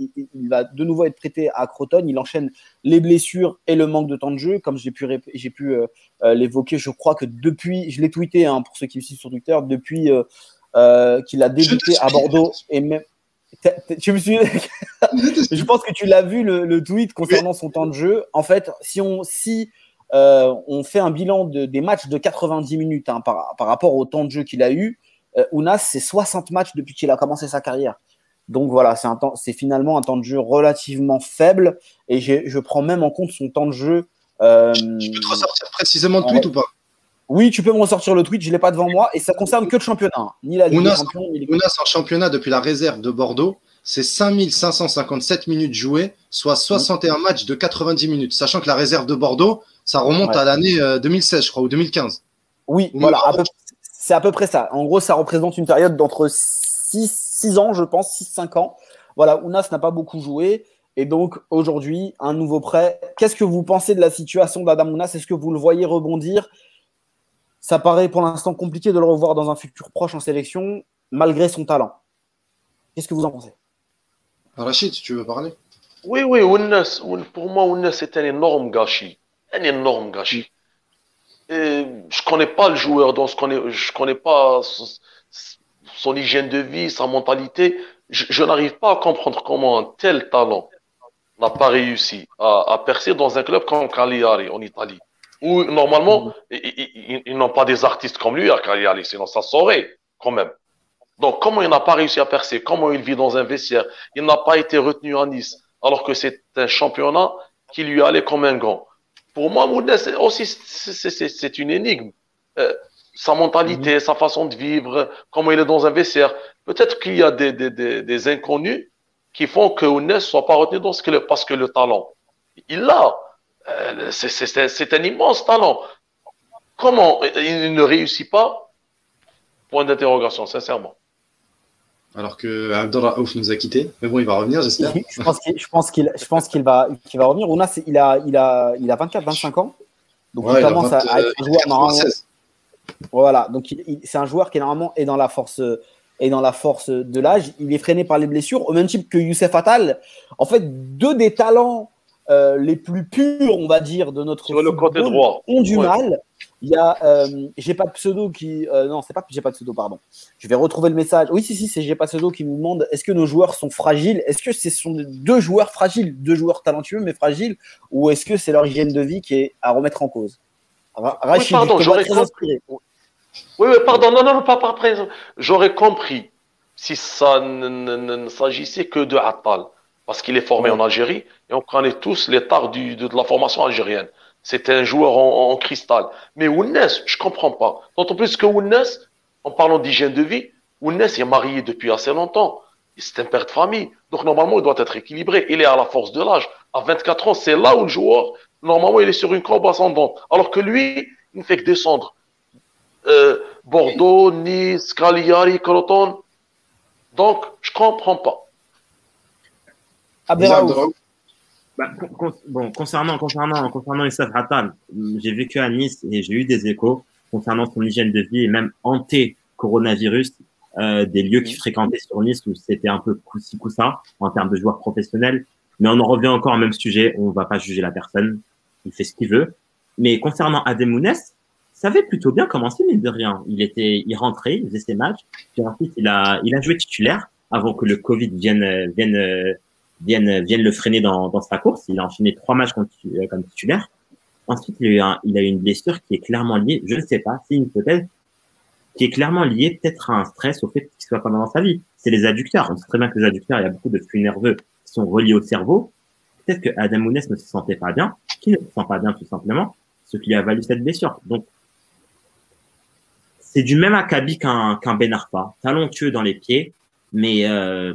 va de nouveau être prêté à Croton. Il enchaîne les blessures et le manque de temps de jeu. Comme j'ai pu, j'ai pu euh, l'évoquer, je crois que depuis, je l'ai tweeté hein, pour ceux qui me suivent sur Twitter, depuis qu'il a débuté à Bordeaux et même. Tu me suis... je pense que tu l'as vu le, tweet concernant son temps de jeu. En fait, si on si euh, on fait un bilan des matchs de 90 minutes hein, par, rapport au temps de jeu qu'il a eu. Euh, Ounas, c'est 60 matchs depuis qu'il a commencé sa carrière. Donc voilà, c'est finalement un temps de jeu relativement faible et je prends même en compte son temps de jeu. Euh, je peux te ressortir précisément le tweet ou pas? Oui, tu peux me ressortir le tweet, je ne l'ai pas devant moi et ça concerne que le championnat, hein. ni la Ligue Ounas, Ounas en championnat depuis la réserve de Bordeaux, c'est 5557 minutes jouées, soit 61 matchs de 90 minutes, sachant que la réserve de Bordeaux, ça remonte à l'année 2016, euh, je crois, ou 2015. Oui, voilà, c'est à peu près ça. En gros, ça représente une période d'entre 6, ans, je pense, 6-5 ans. Voilà, Ounas n'a pas beaucoup joué. Et donc, aujourd'hui, un nouveau prêt. Qu'est-ce que vous pensez de la situation d'Adam Ounas? Est-ce que vous le voyez rebondir? Ça paraît pour l'instant compliqué de le revoir dans un futur proche en sélection, malgré son talent. Qu'est-ce que vous en pensez? Rachid, tu veux parler Oui, oui, pour moi, Ounes c'est un énorme gâchis. Un énorme gâchis. Et je connais pas le joueur, donc je connais, je connais pas son, hygiène de vie, sa mentalité. Je, n'arrive pas à comprendre comment un tel talent n'a pas réussi à, percer dans un club comme Cagliari en Italie, où normalement ils, n'ont pas des artistes comme lui à Cagliari, sinon ça saurait quand même. Donc comment il n'a pas réussi à percer, comment il vit dans un vestiaire, il n'a pas été retenu à Nice, alors que c'est un championnat qui lui allait comme un gant. Pour moi, Moudnes aussi, c'est une énigme. Euh, sa mentalité, mhm. sa façon de vivre, comment il est dans un vestiaire. Peut-être qu'il y a des, des, des, inconnus qui font que Moudnes soit pas retenu dans ce qu'il parce que le talent, il l'a. Euh, c'est un immense talent. Comment il ne réussit pas? Point d'interrogation, sincèrement alors que Abdullah Ouf nous a quittés. Mais bon, il va revenir, j'espère. je pense qu'il, je pense qu'il, je pense qu'il va, qu'il va revenir. Ouna, il a, il a, il a 24, 25 ans. Donc il commence à, être un joueur normalement. Voilà. Donc c'est un joueur qui normalement est dans la force, est dans la force de l'âge. Il est freiné par les blessures, au même type que Youssef Attal. En fait, deux des talents euh, les plus purs, on va dire, de notre Sur le côté droit. ont du mal. Il y a, euh, j'ai pas de pseudo qui, euh, non, c'est pas j'ai pas de pseudo, pardon. Je vais retrouver le message. Oui, si, si, c'est j'ai pas de pseudo qui nous demande est-ce que nos joueurs sont fragiles? Est-ce que ce sont deux joueurs fragiles, deux joueurs talentueux mais fragiles, ou est-ce que c'est leur hygiène de vie qui est à remettre en cause? Rachid, oui, pardon, j'aurais compris. Oui, oui, pardon, non, non, pas par présent. J'aurais compris si ça ne s'agissait que de Attal parce qu'il est formé en Algérie et on connaît tous l'état de, de, la formation algérienne. C'est un joueur en, cristal. Mais Ounes, je comprends pas. D'autant plus que Ounes, en parlant d'hygiène de vie, Ounes est marié depuis assez longtemps. C'est un père de famille. Donc normalement, il doit être équilibré. Il est à la force de l'âge. À 24 ans, c'est là où le joueur, normalement, il est sur une courbe ascendante. Alors que lui, il ne fait que descendre. Euh, Bordeaux, Nice, Cagliari, Croton. Donc, je comprends pas. Bah, bon, concernant, concernant, concernant Issaf Attal, j'ai vécu à Nice et j'ai eu des échos concernant son hygiène de vie et même anté-coronavirus, euh, des lieux qu'il fréquentait sur Nice où c'était un peu coussi ça en termes de joueurs professionnels. Mais on en revient encore au même sujet, on va pas juger la personne, il fait ce qu'il veut. Mais concernant Ademounes, ça avait plutôt bien commencé, mais de rien. Il était, il rentrait, il faisait ses matchs, puis ensuite il a, il a joué titulaire avant que le Covid vienne, vienne viennent, le freiner dans, dans sa course. Il a enchaîné trois matchs comme, euh, comme titulaire. Ensuite, il a, eu un, il a eu une blessure qui est clairement liée, je ne sais pas, c'est une hypothèse, qui est clairement liée peut-être à un stress au fait qu'il soit pas dans sa vie. C'est les adducteurs. On sait très bien que les adducteurs, il y a beaucoup de flux nerveux qui sont reliés au cerveau. Peut-être que Adam Mounes ne se sentait pas bien, qu'il ne se sent pas bien tout simplement, ce qui a valu cette blessure. Donc, c'est du même acabit qu'un qu'un Ben Arfa, talentueux dans les pieds, mais euh,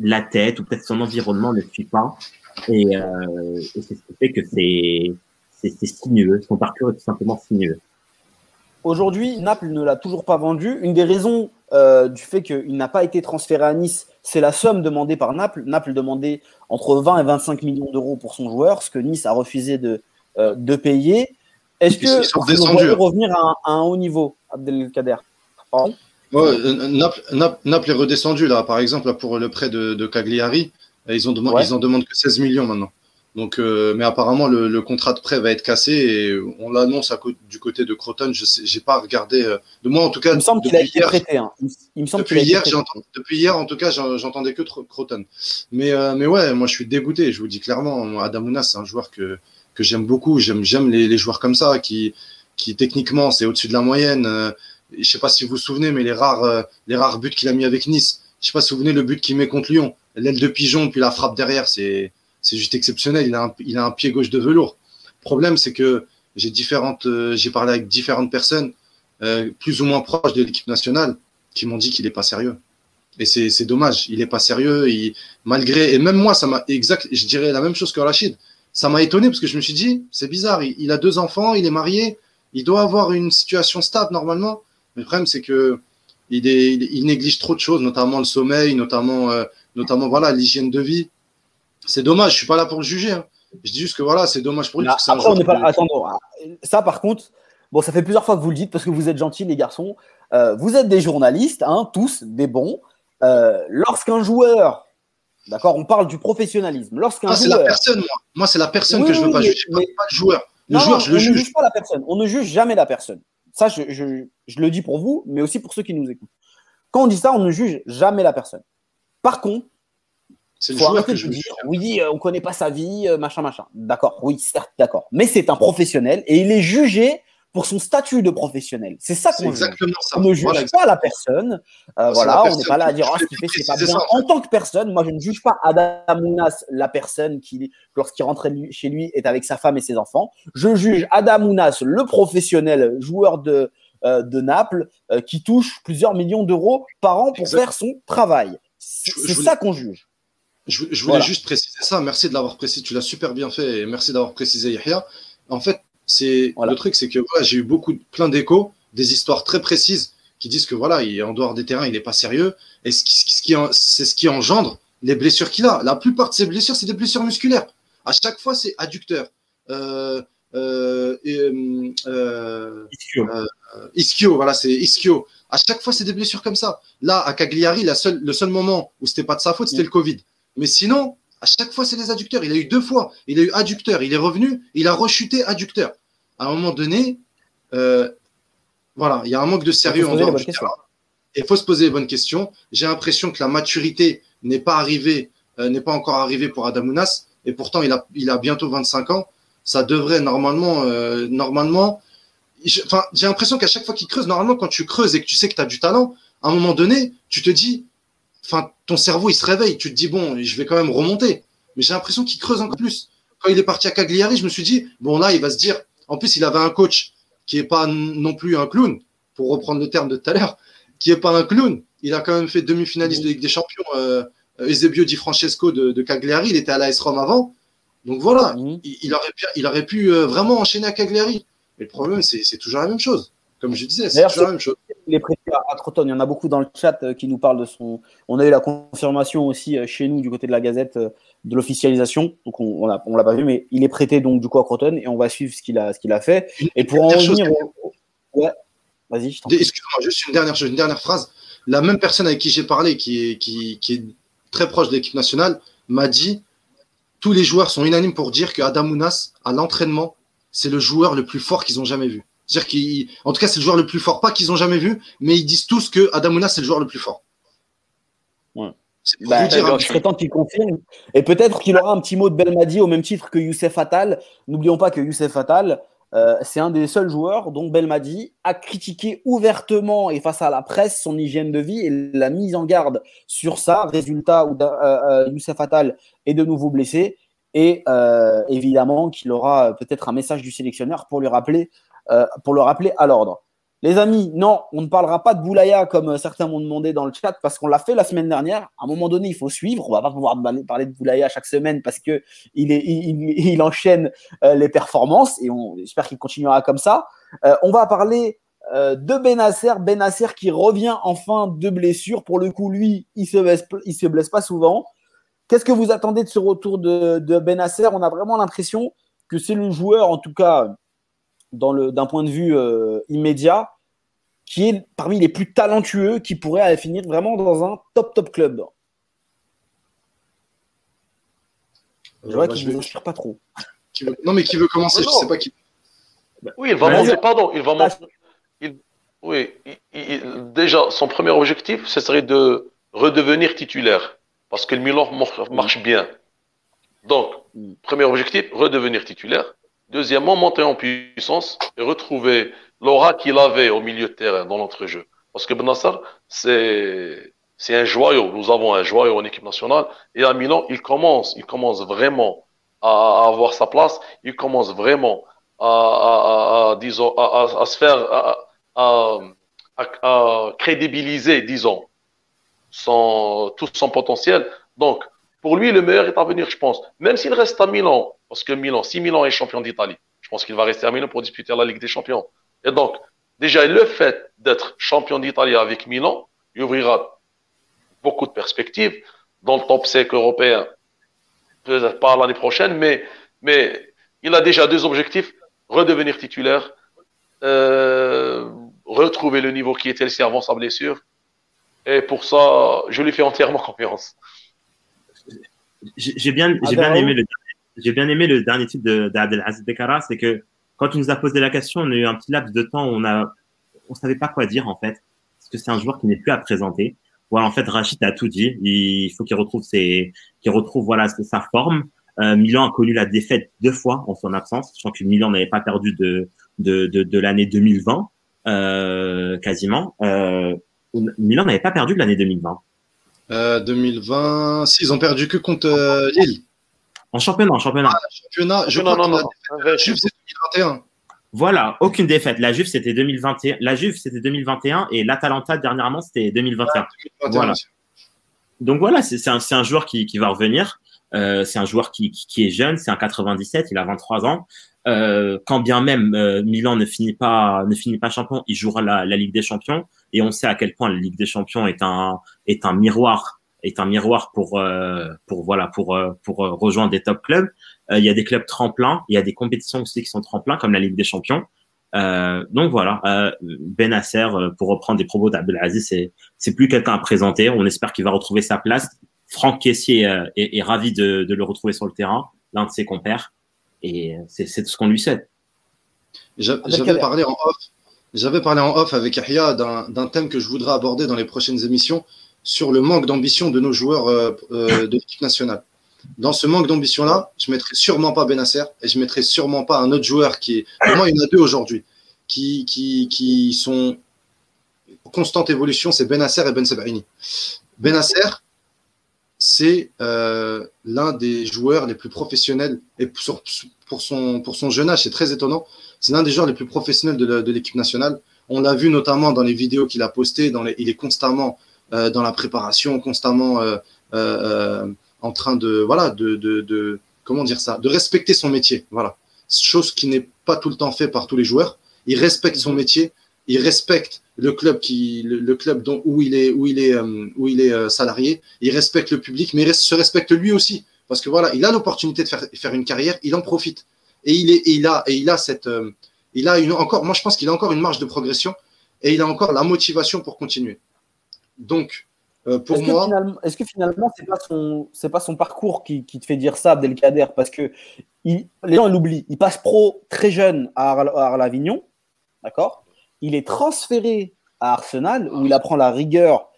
la tête ou peut-être son environnement ne suit pas. Et, euh, et c'est ce qui fait que c'est c'est sinueux. Son parcours est tout simplement sinueux. Aujourd'hui, Naples ne l'a toujours pas vendu. Une des raisons euh, du fait qu'il n'a pas été transféré à Nice, c'est la somme demandée par Naples. Naples demandait entre 20 et 25 millions d'euros pour son joueur, ce que Nice a refusé de, euh, de payer. Est-ce que vous voulez revenir à un, à un, haut niveau, Abdelkader? Pardon? Ouais, euh, Naples, est redescendu là, par exemple, pour le prêt de, Cagliari, ils ont demandé, ils en demandent que 16 millions maintenant. Donc, euh, mais apparemment le, contrat de prêt va être cassé et on l'annonce du côté de Croton. Je n'ai pas regardé. Euh, de moi en tout cas. Il me semble qu'il a été prêté. Hein. Il, me semble depuis hier, depuis hier en tout cas, j'entendais que Croton. Mais mais ouais, moi je suis dégoûté. Je vous dis clairement, Adamounas c'est un joueur que que j'aime beaucoup. J'aime j'aime les, les, joueurs comme ça qui qui techniquement c'est au-dessus de la moyenne je sais pas si vous vous souvenez, mais les rares, euh, les rares buts qu'il a mis avec Nice. Je sais pas si vous vous souvenez le but qu'il met contre Lyon. L'aile de pigeon, puis la frappe derrière, c'est, juste exceptionnel. Il a, un, il a un pied gauche de velours. Le problème, c'est que j'ai euh, j'ai parlé avec différentes personnes, euh, plus ou moins proches de l'équipe nationale, qui m'ont dit qu'il est pas sérieux. Et c'est, dommage. Il est pas sérieux. Il, malgré, et même moi, ça m'a exact, je dirais la même chose que Rachid. Ça m'a étonné parce que je me suis dit, c'est bizarre. Il a deux enfants, il est marié, il doit avoir une situation stable normalement le problème, c'est que il, néglige trop de choses, notamment le sommeil, notamment, euh, notamment voilà l'hygiène de vie. C'est dommage. Je suis pas là pour le juger. Hein. Je dis juste que voilà, c'est dommage pour lui. après, on n'est pas. Attends, ça par contre, bon, ça fait plusieurs fois que vous le dites parce que vous êtes gentils, les garçons. Euh, vous êtes des journalistes, hein, tous, des bons. Euh, lorsqu'un joueur, d'accord, on parle du professionnalisme. Lorsqu'un ah, c'est la personne, moi. Moi, c'est la personne que je veux pas juger, pas le joueur. Le joueur, je le juge. ne juge pas la personne. On ne juge jamais la personne. Ça, je, je, le dis pour vous, mais aussi pour ceux qui nous écoutent. Quand on dit ça, on ne juge jamais la personne. Par contre, c'est dire, oui, euh, on ne connaît pas sa vie, machin, machin. D'accord, oui, certes, d'accord. Mais c'est un professionnel et il est jugé pour son statut de professionnel. C'est ça qu'on juge. On ne juge pas la personne. Euh, voilà, on n'est pas là à dire oh, ce qu'il fait, c'est pas bien. En tant que personne, moi, je ne juge pas Adam Mounas, la personne qui, lorsqu'il rentre chez lui, est avec sa femme et ses enfants. Je juge Adam Mounas, le professionnel joueur de, euh, de Naples, euh, qui touche plusieurs millions d'euros par an pour faire son travail. C'est ça qu'on juge. Je, voulais juste préciser ça. Merci de l'avoir précisé. Tu l'as super bien fait et merci d'avoir précisé, Yahya. En fait, c'est le truc, c'est que j'ai eu beaucoup, plein d'échos, des histoires très précises qui disent que voilà, il est en dehors des terrains, il n'est pas sérieux. Et ce qui, c'est ce qui engendre les blessures qu'il a. La plupart de ces blessures, c'est des blessures musculaires. À chaque fois, c'est adducteur. Euh, euh, euh, ischio. voilà, c'est ischio. À chaque fois, c'est des blessures comme ça. Là, à Cagliari, la seule, le seul moment où c'était pas de sa faute, c'était le Covid. Mais sinon, à chaque fois, c'est les adducteurs. Il a eu deux fois. Il a eu adducteur. Il est revenu. Il a rechuté adducteur. À un moment donné, euh, voilà, il y a un manque de sérieux en dehors Il faut se poser les bonnes questions. J'ai l'impression que la maturité n'est pas arrivée, euh, n'est pas encore arrivée pour Adamounas. Et pourtant, il a, il a bientôt 25 ans. Ça devrait normalement, euh, normalement. Enfin, j'ai l'impression qu'à chaque fois qu'il creuse, normalement, quand tu creuses et que tu sais que tu as du talent, à un moment donné, tu te dis, enfin, ton cerveau, il se réveille. Tu te dis, bon, je vais quand même remonter. Mais j'ai l'impression qu'il creuse encore plus. Quand il est parti à Cagliari, je me suis dit, bon, là, il va se dire, en plus, il avait un coach qui est pas non plus un clown, pour reprendre le terme de tout à l'heure, qui est pas un clown. Il a quand même fait demi-finaliste de Ligue des Champions, euh, Eusebio Di Francesco de, Cagliari. Il était à l'AS Rome avant. Donc voilà, il, aurait pu, il aurait pu euh, vraiment enchaîner à Cagliari. Mais le problème, c'est toujours la même chose. Comme je disais, c'est toujours la même chose il est prêté à Croton. Il y en a beaucoup dans le chat euh, qui nous parlent de son. On a eu la confirmation aussi euh, chez nous du côté de la Gazette euh, de l'officialisation. Donc on, on l'a pas vu, mais il est prêté donc du coup à Croton et on va suivre ce qu'il a, ce qu'il a fait. Et pour en revenir, ouais, vas-y. Excuse-moi, juste une dernière, une dernière phrase. La même personne avec qui j'ai parlé, qui est, qui, qui est très proche de l'équipe nationale, m'a dit tous les joueurs sont unanimes pour dire que Adamounas à l'entraînement, c'est le joueur le plus fort qu'ils ont jamais vu. C'est-à-dire qu'en tout cas, c'est le joueur le plus fort, pas qu'ils ont jamais vu, mais ils disent tous que Adamouna, c'est le joueur le plus fort. Ouais. Bah, dire, je temps qu'il confirme. Et peut-être qu'il aura un petit mot de Belmadi au même titre que Youssef Attal. N'oublions pas que Youssef Attal, euh, c'est un des seuls joueurs dont Belmadi a critiqué ouvertement et face à la presse son hygiène de vie et la mise en garde sur ça. Résultat où euh, euh, Youssef Attal est de nouveau blessé. Et évidemment qu'il aura peut-être un message du sélectionneur pour lui rappeler euh, pour le rappeler à l'ordre. Les amis, non, on ne parlera pas de Boulaya comme euh, certains m'ont demandé dans le chat parce qu'on l'a fait la semaine dernière. À un moment donné, il faut suivre. On va pas pouvoir parler de Boulaya chaque semaine parce que il, enchaîne euh, les performances et on espère qu'il continuera comme ça. on va parler de Benasser, Benasser qui revient enfin de blessure. Pour le coup, lui, il se se blesse pas souvent. Qu'est-ce que vous attendez de ce retour de, de Benasser On a vraiment l'impression que c'est le joueur, en tout cas d'un point de vue euh, immédiat, qui est parmi les plus talentueux qui pourrait finir vraiment dans un top top club. Je vois qu'il ne m'inspire pas trop. Non, mais qui veut commencer? Je sais pas qui. Oui, il va monter, pardon, il va monter. Oui, déjà, son premier objectif, ce serait de redevenir titulaire. Parce que le Milan marche bien. Donc, mm. premier objectif, redevenir titulaire. Deuxièmement, monter en puissance et retrouver l'aura qu'il avait au milieu de terrain dans l'entrejeu. Parce que Benassar, c'est, c'est un joyau. Nous avons un joyau en équipe nationale. Et à Milan, il commence, il commence vraiment à, avoir sa place. Il commence vraiment à, à, à disons, à, se faire, à, crédibiliser, disons, son, tout son potentiel. Donc, pour lui, le meilleur est à venir, je pense. Même s'il reste à Milan parce que Milan, si Milan est champion d'Italie, je pense qu'il va rester à Milan pour disputer la Ligue des Champions. Et donc, déjà, le fait d'être champion d'Italie avec Milan lui ouvrira beaucoup de perspectives dans le top 5 européen. Peut-être pas l'année prochaine, mais, mais il a déjà deux objectifs redevenir titulaire euh, retrouver le niveau qui était le avant sa blessure. Et pour ça, je lui fais entièrement confiance. J'ai bien, j'ai bien aimé le, j'ai bien aimé le dernier titre d'Abdelaziz Bekara, c'est que quand tu nous as posé la question, on a eu un petit laps de temps où on a, on savait pas quoi dire en fait, parce que c'est un joueur qui n'est plus à présenter. Voilà, en fait, Rachid a tout dit. Il faut qu'il retrouve ses, qu'il retrouve voilà sa forme. Euh, Milan a connu la défaite deux fois en son absence. Je crois que Milan n'avait pas perdu de de, de, de l'année 2020 euh, quasiment. Euh, Milan n'avait pas perdu de l'année 2020. Euh, 2020, si ils ont perdu que contre euh, Lille. En championnat, en championnat. Ah, championnat, je non, crois non, non, la Juve c'est 2021. Voilà, aucune défaite. La Juve c'était 2021. La Juve c'était 2021 et l'Atalanta dernièrement c'était 2021. Ah, voilà. Donc voilà, c'est un, un, joueur qui, qui va revenir. Euh, c'est un joueur qui, qui, est jeune, c'est un 97, il a 23 ans. Euh, quand bien même euh, Milan ne finit pas ne finit pas champion, il jouera la, la, Ligue des Champions et on sait à quel point la Ligue des Champions est un est un miroir est un miroir pour euh, pour voilà pour euh, pour rejoindre des top clubs. il y a des clubs tremplins, il y a des compétitions aussi qui sont tremplins comme la Ligue des Champions. donc voilà, Benasser pour reprendre des propos d'Abdelaziz, c'est c'est plus quelqu'un à présenter. On espère qu'il va retrouver sa place. Franck Caissier est, est, ravi de, de le retrouver sur le terrain, l'un de ses compères. Et c'est ce qu'on lui souhaite. J'avais parlé en off. J'avais parlé en off avec Yahya d'un thème que je voudrais aborder dans les prochaines émissions sur le manque d'ambition de nos joueurs euh, euh, de l'équipe nationale. Dans ce manque d'ambition-là, je ne mettrai sûrement pas Benasser et je ne mettrai sûrement pas un autre joueur qui est. Pour moi, il y en a deux aujourd'hui qui, qui, qui sont en constante évolution c'est Benasser et Ben Sebaini. Benasser, c'est euh, l'un des joueurs les plus professionnels et pour, pour, son, pour son jeune âge, c'est très étonnant. C'est l'un des joueurs les plus professionnels de, l'équipe nationale. On l'a vu notamment dans les vidéos qu'il a postées. Dans les, il est constamment euh, dans la préparation, constamment euh, en train de voilà de, de, de, comment dire ça, de respecter son métier. Voilà, chose qui n'est pas tout le temps fait par tous les joueurs. Il respecte son métier il respecte le club qui le, club dont, où il est où il est euh, où il est euh, salarié, il respecte le public, mais il se respecte lui aussi. Parce que voilà, il a l'opportunité de faire faire une carrière, il en profite. Et il est il a et il a cette euh, il a une encore moi je pense qu'il a encore une marge de progression et il a encore la motivation pour continuer. Donc pour moi, est-ce que finalement c'est pas son c'est pas son parcours qui, qui, te fait dire ça Abdelkader? Parce que il, les gens l'oublient, il passe pro très jeune à Arles-Avignon, d'accord? Il est transféré à Arsenal, où il apprend la rigueur.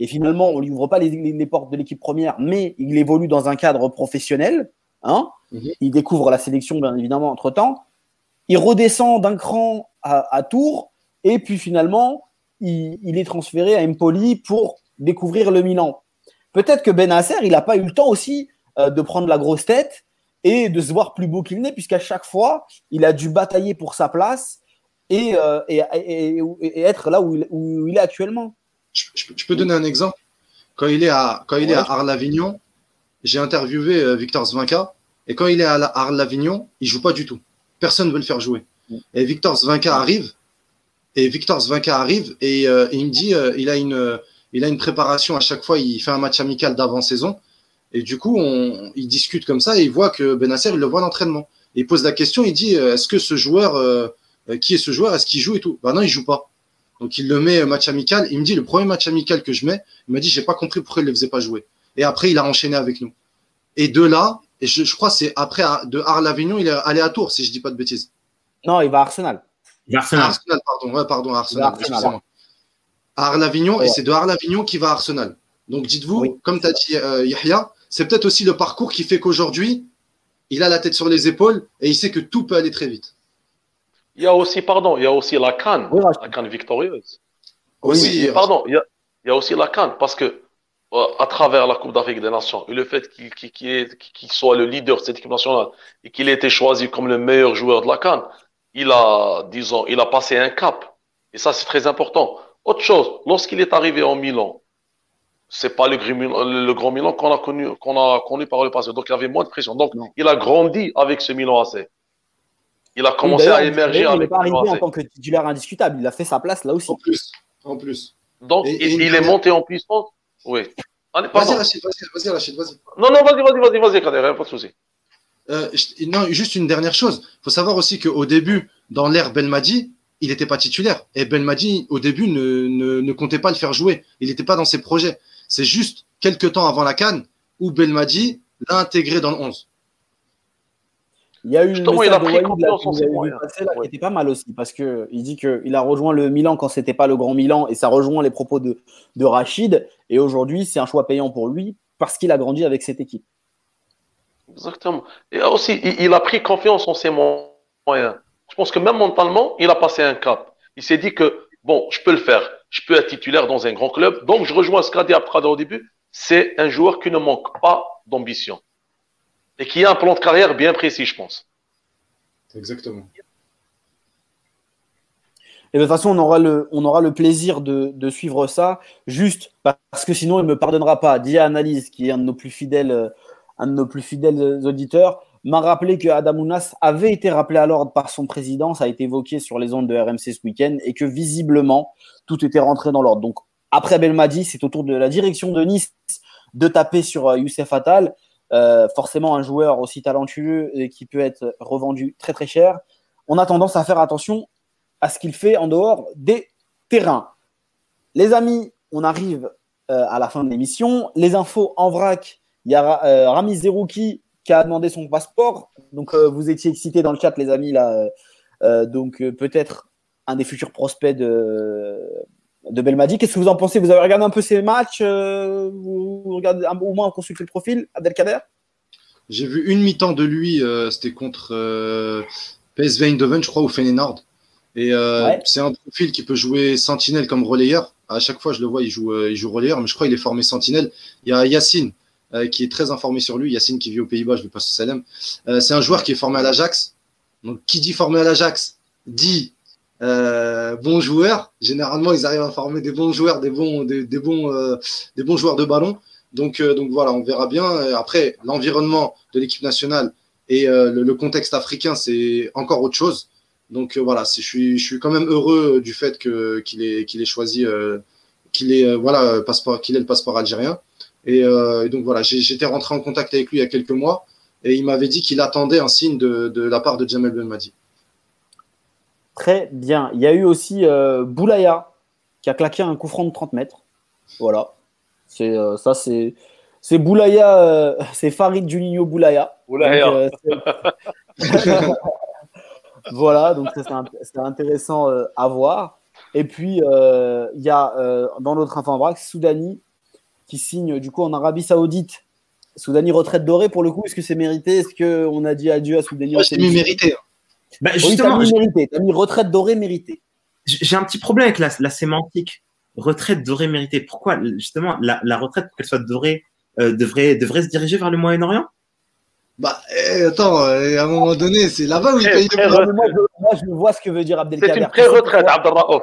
Et finalement, on lui ouvre pas les, portes de l'équipe première, mais il évolue dans un cadre professionnel. Hein mhm. Il découvre la sélection, bien évidemment, entre-temps. Il redescend d'un cran à, Tours, et puis finalement, il, est transféré à Empoli pour découvrir le Milan. Peut-être que Benasser, il n'a pas eu le temps aussi euh, de prendre la grosse tête et de se voir plus beau qu'il n'est, puisqu'à chaque fois, il a dû batailler pour sa place euh, et, et, et, être là où il, où il est actuellement. Je, peux donner un exemple. Quand il est à, quand il est à Arles-Avignon, j'ai interviewé euh, Victor Zvinka, et quand il est à Arles-Avignon, il joue pas du tout. Personne ne veut le faire jouer. Et Victor Zvinka arrive, et Victor Zvinka arrive, et, euh, il me dit, il, a une, il a une préparation à chaque fois, il fait un match amical d'avant-saison, et du coup, on, il discute comme ça, et il voit que Benasser, il le voit l'entraînement. Il pose la question, il dit, est-ce que ce joueur euh, qui est ce joueur, est-ce qu'il joue et tout? Bah non, il joue pas. Donc il le met euh, match amical. Il me dit le premier match amical que je mets, il m'a dit j'ai pas compris pourquoi il le faisait pas jouer. Et après il a enchaîné avec nous. Et de là, et je, je crois c'est après de Arles-Avignon, il est allé à Tours si je dis pas de bêtises. Non, il va à Arsenal. Il va à Arsenal. Arsenal, pardon, ouais, pardon, Arsenal. À Arles-Avignon et c'est de Arles-Avignon qui va à Arsenal. Donc dites-vous, comme tu as dit euh, Yahya, c'est peut-être aussi le parcours qui fait qu'aujourd'hui, il a la tête sur les épaules et il sait que tout peut aller très vite. Il y a aussi, pardon, il y a aussi la Cannes, la Cannes victorieuse. Oui, pardon, il y, a, aussi la Cannes parce que euh, à travers la Coupe d'Afrique des Nations et le fait qu'il soit le leader de cette équipe nationale et qu'il ait été choisi comme le meilleur joueur de la Cannes, il a, disons, il a passé un cap. Et ça, c'est très important. Autre chose, lorsqu'il est arrivé en Milan, c'est pas le, le, grand Milan qu'on a connu, qu'on a connu par le passé. Donc, il avait moins de pression. Donc, il a grandi avec ce Milan AC. Il a commencé à émerger Il n'est pas arrivé en tant que titulaire indiscutable. Il a fait sa place là aussi. En plus. En plus. Donc, il, est monté en puissance. Oui. Vas-y, Rachid, vas-y, Rachid, vas-y. Non, non, vas-y, vas-y, vas-y, vas-y, Kader, pas de souci. Euh, non, juste une dernière chose. Il faut savoir aussi qu'au début, dans l'ère Belmadi, il n'était pas titulaire. Et Belmadi, au début, ne, ne, comptait pas le faire jouer. Il n'était pas dans ses projets. C'est juste quelques temps avant la Cannes où Belmadi l'a intégré dans le 11. Il y a eu une il a pris confiance en ses moyens. qui était pas mal aussi parce que il dit qu'il a rejoint le Milan quand c'était pas le grand Milan et ça rejoint les propos de, de Rachid et aujourd'hui c'est un choix payant pour lui parce qu'il a grandi avec cette équipe. Exactement. Et aussi il, a pris confiance en ses moyens. Je pense que même mentalement il a passé un cap. Il s'est dit que bon je peux le faire, je peux être titulaire dans un grand club donc je rejoins ce qu'a dit au début. C'est un joueur qui ne manque pas d'ambition et qui a un plan de carrière bien précis, je pense. Exactement. Et de toute façon, on aura le, on aura le plaisir de, suivre ça, juste parce que sinon, il ne me pardonnera pas. Dia Analyse, qui est un de nos plus fidèles, un de nos plus fidèles auditeurs, m'a rappelé que Adamounas avait été rappelé à l'ordre par son président, ça a été évoqué sur les ondes de RMC ce week-end, et que visiblement, tout était rentré dans l'ordre. Donc, après Belmadi, c'est au tour de la direction de Nice de taper sur euh, Youssef Attal. Euh, forcément un joueur aussi talentueux et qui peut être revendu très très cher, on a tendance à faire attention à ce qu'il fait en dehors des terrains. Les amis, on arrive euh, à la fin de l'émission. Les infos en vrac, il y a euh, Rami Zerouki qui a demandé son passeport. Donc vous étiez excités dans le chat, les amis, là. donc peut-être un des futurs prospects de, de Belmadi. Qu'est-ce que vous en pensez? Vous avez regardé un peu ces matchs euh, vous, regardez au moins consulté le profil Abdelkader? J'ai vu une mi-temps de lui, euh, c'était contre euh, PSV Eindhoven, je crois, ou Feyenoord. Et c'est un profil qui peut jouer sentinelle comme relayeur. À chaque fois, je le vois, il joue, il joue relayeur, mais je crois qu'il est formé sentinelle. Il y a Yacine qui est très informé sur lui. Yacine qui vit aux Pays-Bas, je lui passe salam. c'est un joueur qui est formé à l'Ajax. Donc, qui dit formé à l'Ajax dit euh, bons joueurs. Généralement, ils arrivent à former des bons joueurs, des bons, des, bons, euh, des bons joueurs de ballon. Donc, euh, donc voilà, on verra bien. Après, l'environnement de l'équipe nationale et le, contexte africain, c'est encore autre chose. Donc voilà, je suis, je suis quand même heureux du fait que qu'il ait, qu'il ait choisi, qu'il ait, voilà, passeport, qu'il ait le passeport algérien. Et, donc voilà, j'étais rentré en contact avec lui il y a quelques mois et il m'avait dit qu'il attendait un signe de, de la part de Jamel Belmadi. Très bien. Il y a eu aussi euh, Boulaya qui a claqué un coup franc de 30 mètres. Voilà. C'est euh, ça, c'est c'est Boulaya, euh, c'est Farid Juninho Boulaya. Boulaya. voilà, donc c'est intéressant à voir. Et puis il y a dans notre info en vrac Soudani qui signe du coup en Arabie Saoudite. Soudani retraite dorée pour le coup. Est-ce que c'est mérité? Est-ce qu'on a dit adieu à Soudani C'est mérité. Hein. Bah, justement, oui, mérité. mis retraite dorée méritée. J'ai un petit problème avec la, sémantique. Retraite dorée méritée. Pourquoi justement la, retraite, pour qu'elle soit dorée, euh, devrait, devrait se diriger vers le Moyen-Orient? Bah, eh, attends, eh, à un moment donné, c'est là-bas où il paye le moi, moi, je vois ce que veut dire Abdelkader. C'est une pré-retraite, Abdelraouf.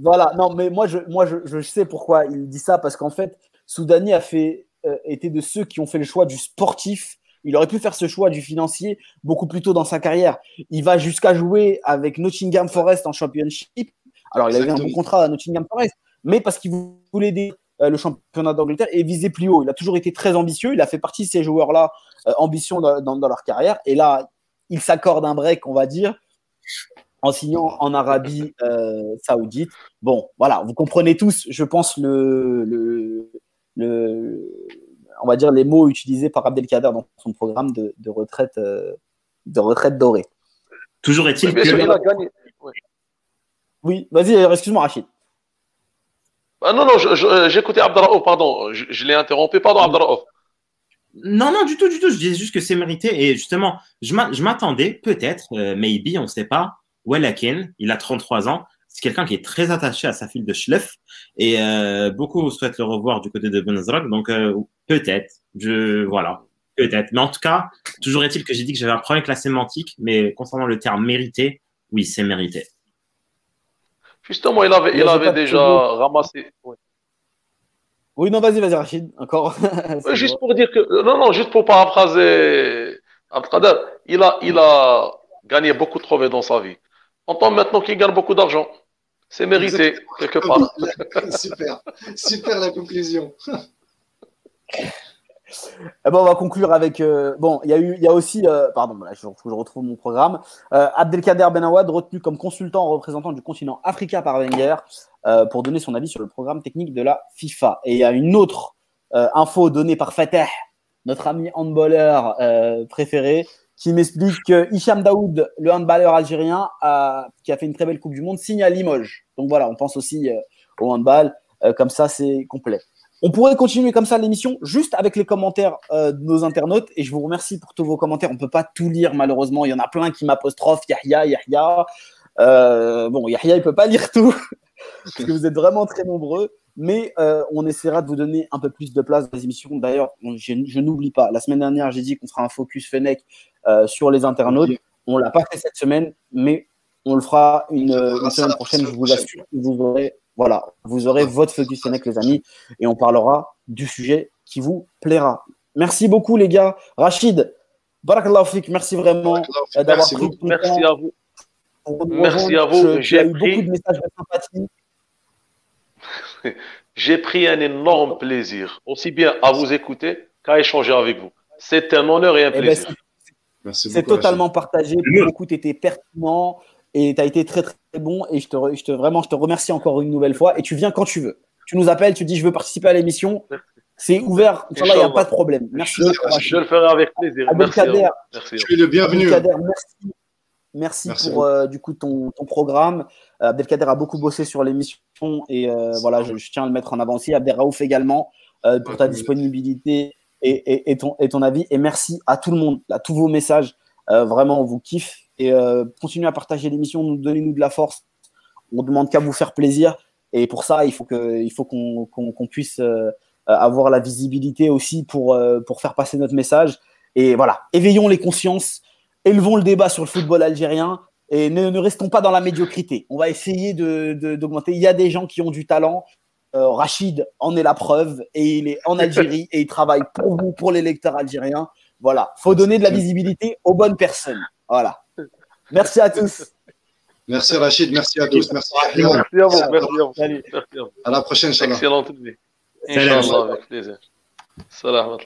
Voilà, non, mais moi, je, moi je, je sais pourquoi il dit ça, parce qu'en fait, Soudani a fait, euh, était de ceux qui ont fait le choix du sportif il aurait pu faire ce choix du financier beaucoup plus tôt dans sa carrière. Il va jusqu'à jouer avec Nottingham Forest en Championship. Alors, il avait un bon contrat à Nottingham Forest, mais parce qu'il voulait aider euh, le championnat d'Angleterre et viser plus haut. Il a toujours été très ambitieux. Il a fait partie de ces joueurs-là, euh, ambition dans, leur carrière. Et là, il s'accorde un break, on va dire, en signant en Arabie euh, Saoudite. Bon, voilà, vous comprenez tous, je pense, le, le, le on va dire, les mots utilisés par Abdelkader dans son programme de, retraite, euh, de retraite dorée. Toujours est-il que. Oui, vas-y, excuse-moi, Rachid. Ah non, non, j'écoutais Abdelraouf, pardon, je, l'ai interrompu, pardon, Abdelraouf. Non, non, du tout, du tout. Je disais juste que c'est mérité. Et justement, je m'attendais, peut-être, euh, maybe, on ne sait pas. Wellakin, il a 33 ans c'est quelqu'un qui est très attaché à sa file de Schleff et euh, beaucoup souhaitent le revoir du côté de Bundesliga. Donc euh, peut-être, je voilà, peut-être. Mais en tout cas, toujours est-il que j'ai dit que j'avais un problème avec la sémantique, mais concernant le terme mérité, oui, c'est mérité. Justement, il avait, il avait déjà ramassé. Oui. non, vas-y, vas-y, Rachid, encore. juste pour dire que, non, non, juste pour paraphraser Abdelkader, il a, il a gagné beaucoup de trophées dans sa vie. On entend maintenant qu'il gagne beaucoup d'argent. C'est mérité, quelque part. super, super la conclusion. Eh ben, on va conclure avec. Euh, bon, il y a eu, il y a aussi, euh, pardon, là, je, je, retrouve mon programme. Euh, Abdelkader Benawad retenu comme consultant représentant du continent Africa par Wenger pour donner son avis sur le programme technique de la FIFA. Et il y a une autre info donnée par Fateh, notre ami handballeur préféré, qui m'explique que Hicham Daoud, le handballeur algérien, qui a fait une très belle Coupe du Monde, signe à Limoges. Donc voilà, on pense aussi au handball. comme ça, c'est complet. On pourrait continuer comme ça l'émission juste avec les commentaires euh, de nos internautes et je vous remercie pour tous vos commentaires. On ne peut pas tout lire malheureusement. Il y en a plein qui m'apostrophent Yahya, Yahya. Euh, bon, Yahya, il peut pas lire tout parce que vous êtes vraiment très nombreux. Mais euh, on essaiera de vous donner un peu plus de place dans les émissions. D'ailleurs, je, n'oublie pas, la semaine dernière, j'ai dit qu'on fera un focus Fennec sur les internautes. On l'a pas fait cette semaine, mais on le fera une, une semaine prochaine, je vous assure. Vous aurez voilà, vous aurez votre focus Fennec, les amis, et on parlera du sujet qui vous plaira. Merci beaucoup, les gars. Rachid, Barakallahu fik, merci vraiment d'avoir pris Merci à vous. Merci à vous. J'ai eu beaucoup de messages de sympathie. J'ai pris un énorme plaisir, aussi bien à vous écouter qu'à échanger avec vous. C'est un honneur et un eh ben, plaisir. c'est totalement partagé. Beaucoup étaient pertinent et tu as été très très bon et je te, je te, vraiment je te remercie encore une nouvelle fois et tu viens quand tu veux. Tu nous appelles, tu dis je veux participer à l'émission. C'est ouvert, il n'y a pas de problème. Merci. Je, le ferai avec plaisir. Merci, merci. Tu es le bienvenu. merci. Merci, pour euh, du coup ton, ton programme. Euh, Abdelkader a beaucoup bossé sur l'émission et euh, voilà, je, tiens à le mettre en avant aussi. Abdelraouf également pour ta disponibilité et, et, et, ton, et ton avis. Et merci à tout le monde, à tous vos messages. vraiment, on vous kiffe et euh, continuez à partager l'émission, nous donnez-nous de la force. On demande qu'à vous faire plaisir. Et pour ça, il faut que, il faut qu'on puisse euh, avoir la visibilité aussi pour, euh, pour faire passer notre message. Et voilà, éveillons les consciences, élevons le débat sur le football algérien et ne, ne restons pas dans la médiocrité. On va essayer d'augmenter. De, il y a des gens qui ont du talent. Euh, Rachid en est la preuve et il est en Algérie et il travaille pour vous, pour les lecteurs algériens. Voilà, faut donner de la visibilité aux bonnes personnes. Voilà. Merci à tous. Merci Rachid, merci à tous. Merci à, vous. Merci à vous. Merci à, la prochaine, Excellente. Inch'Allah, avec plaisir. Salam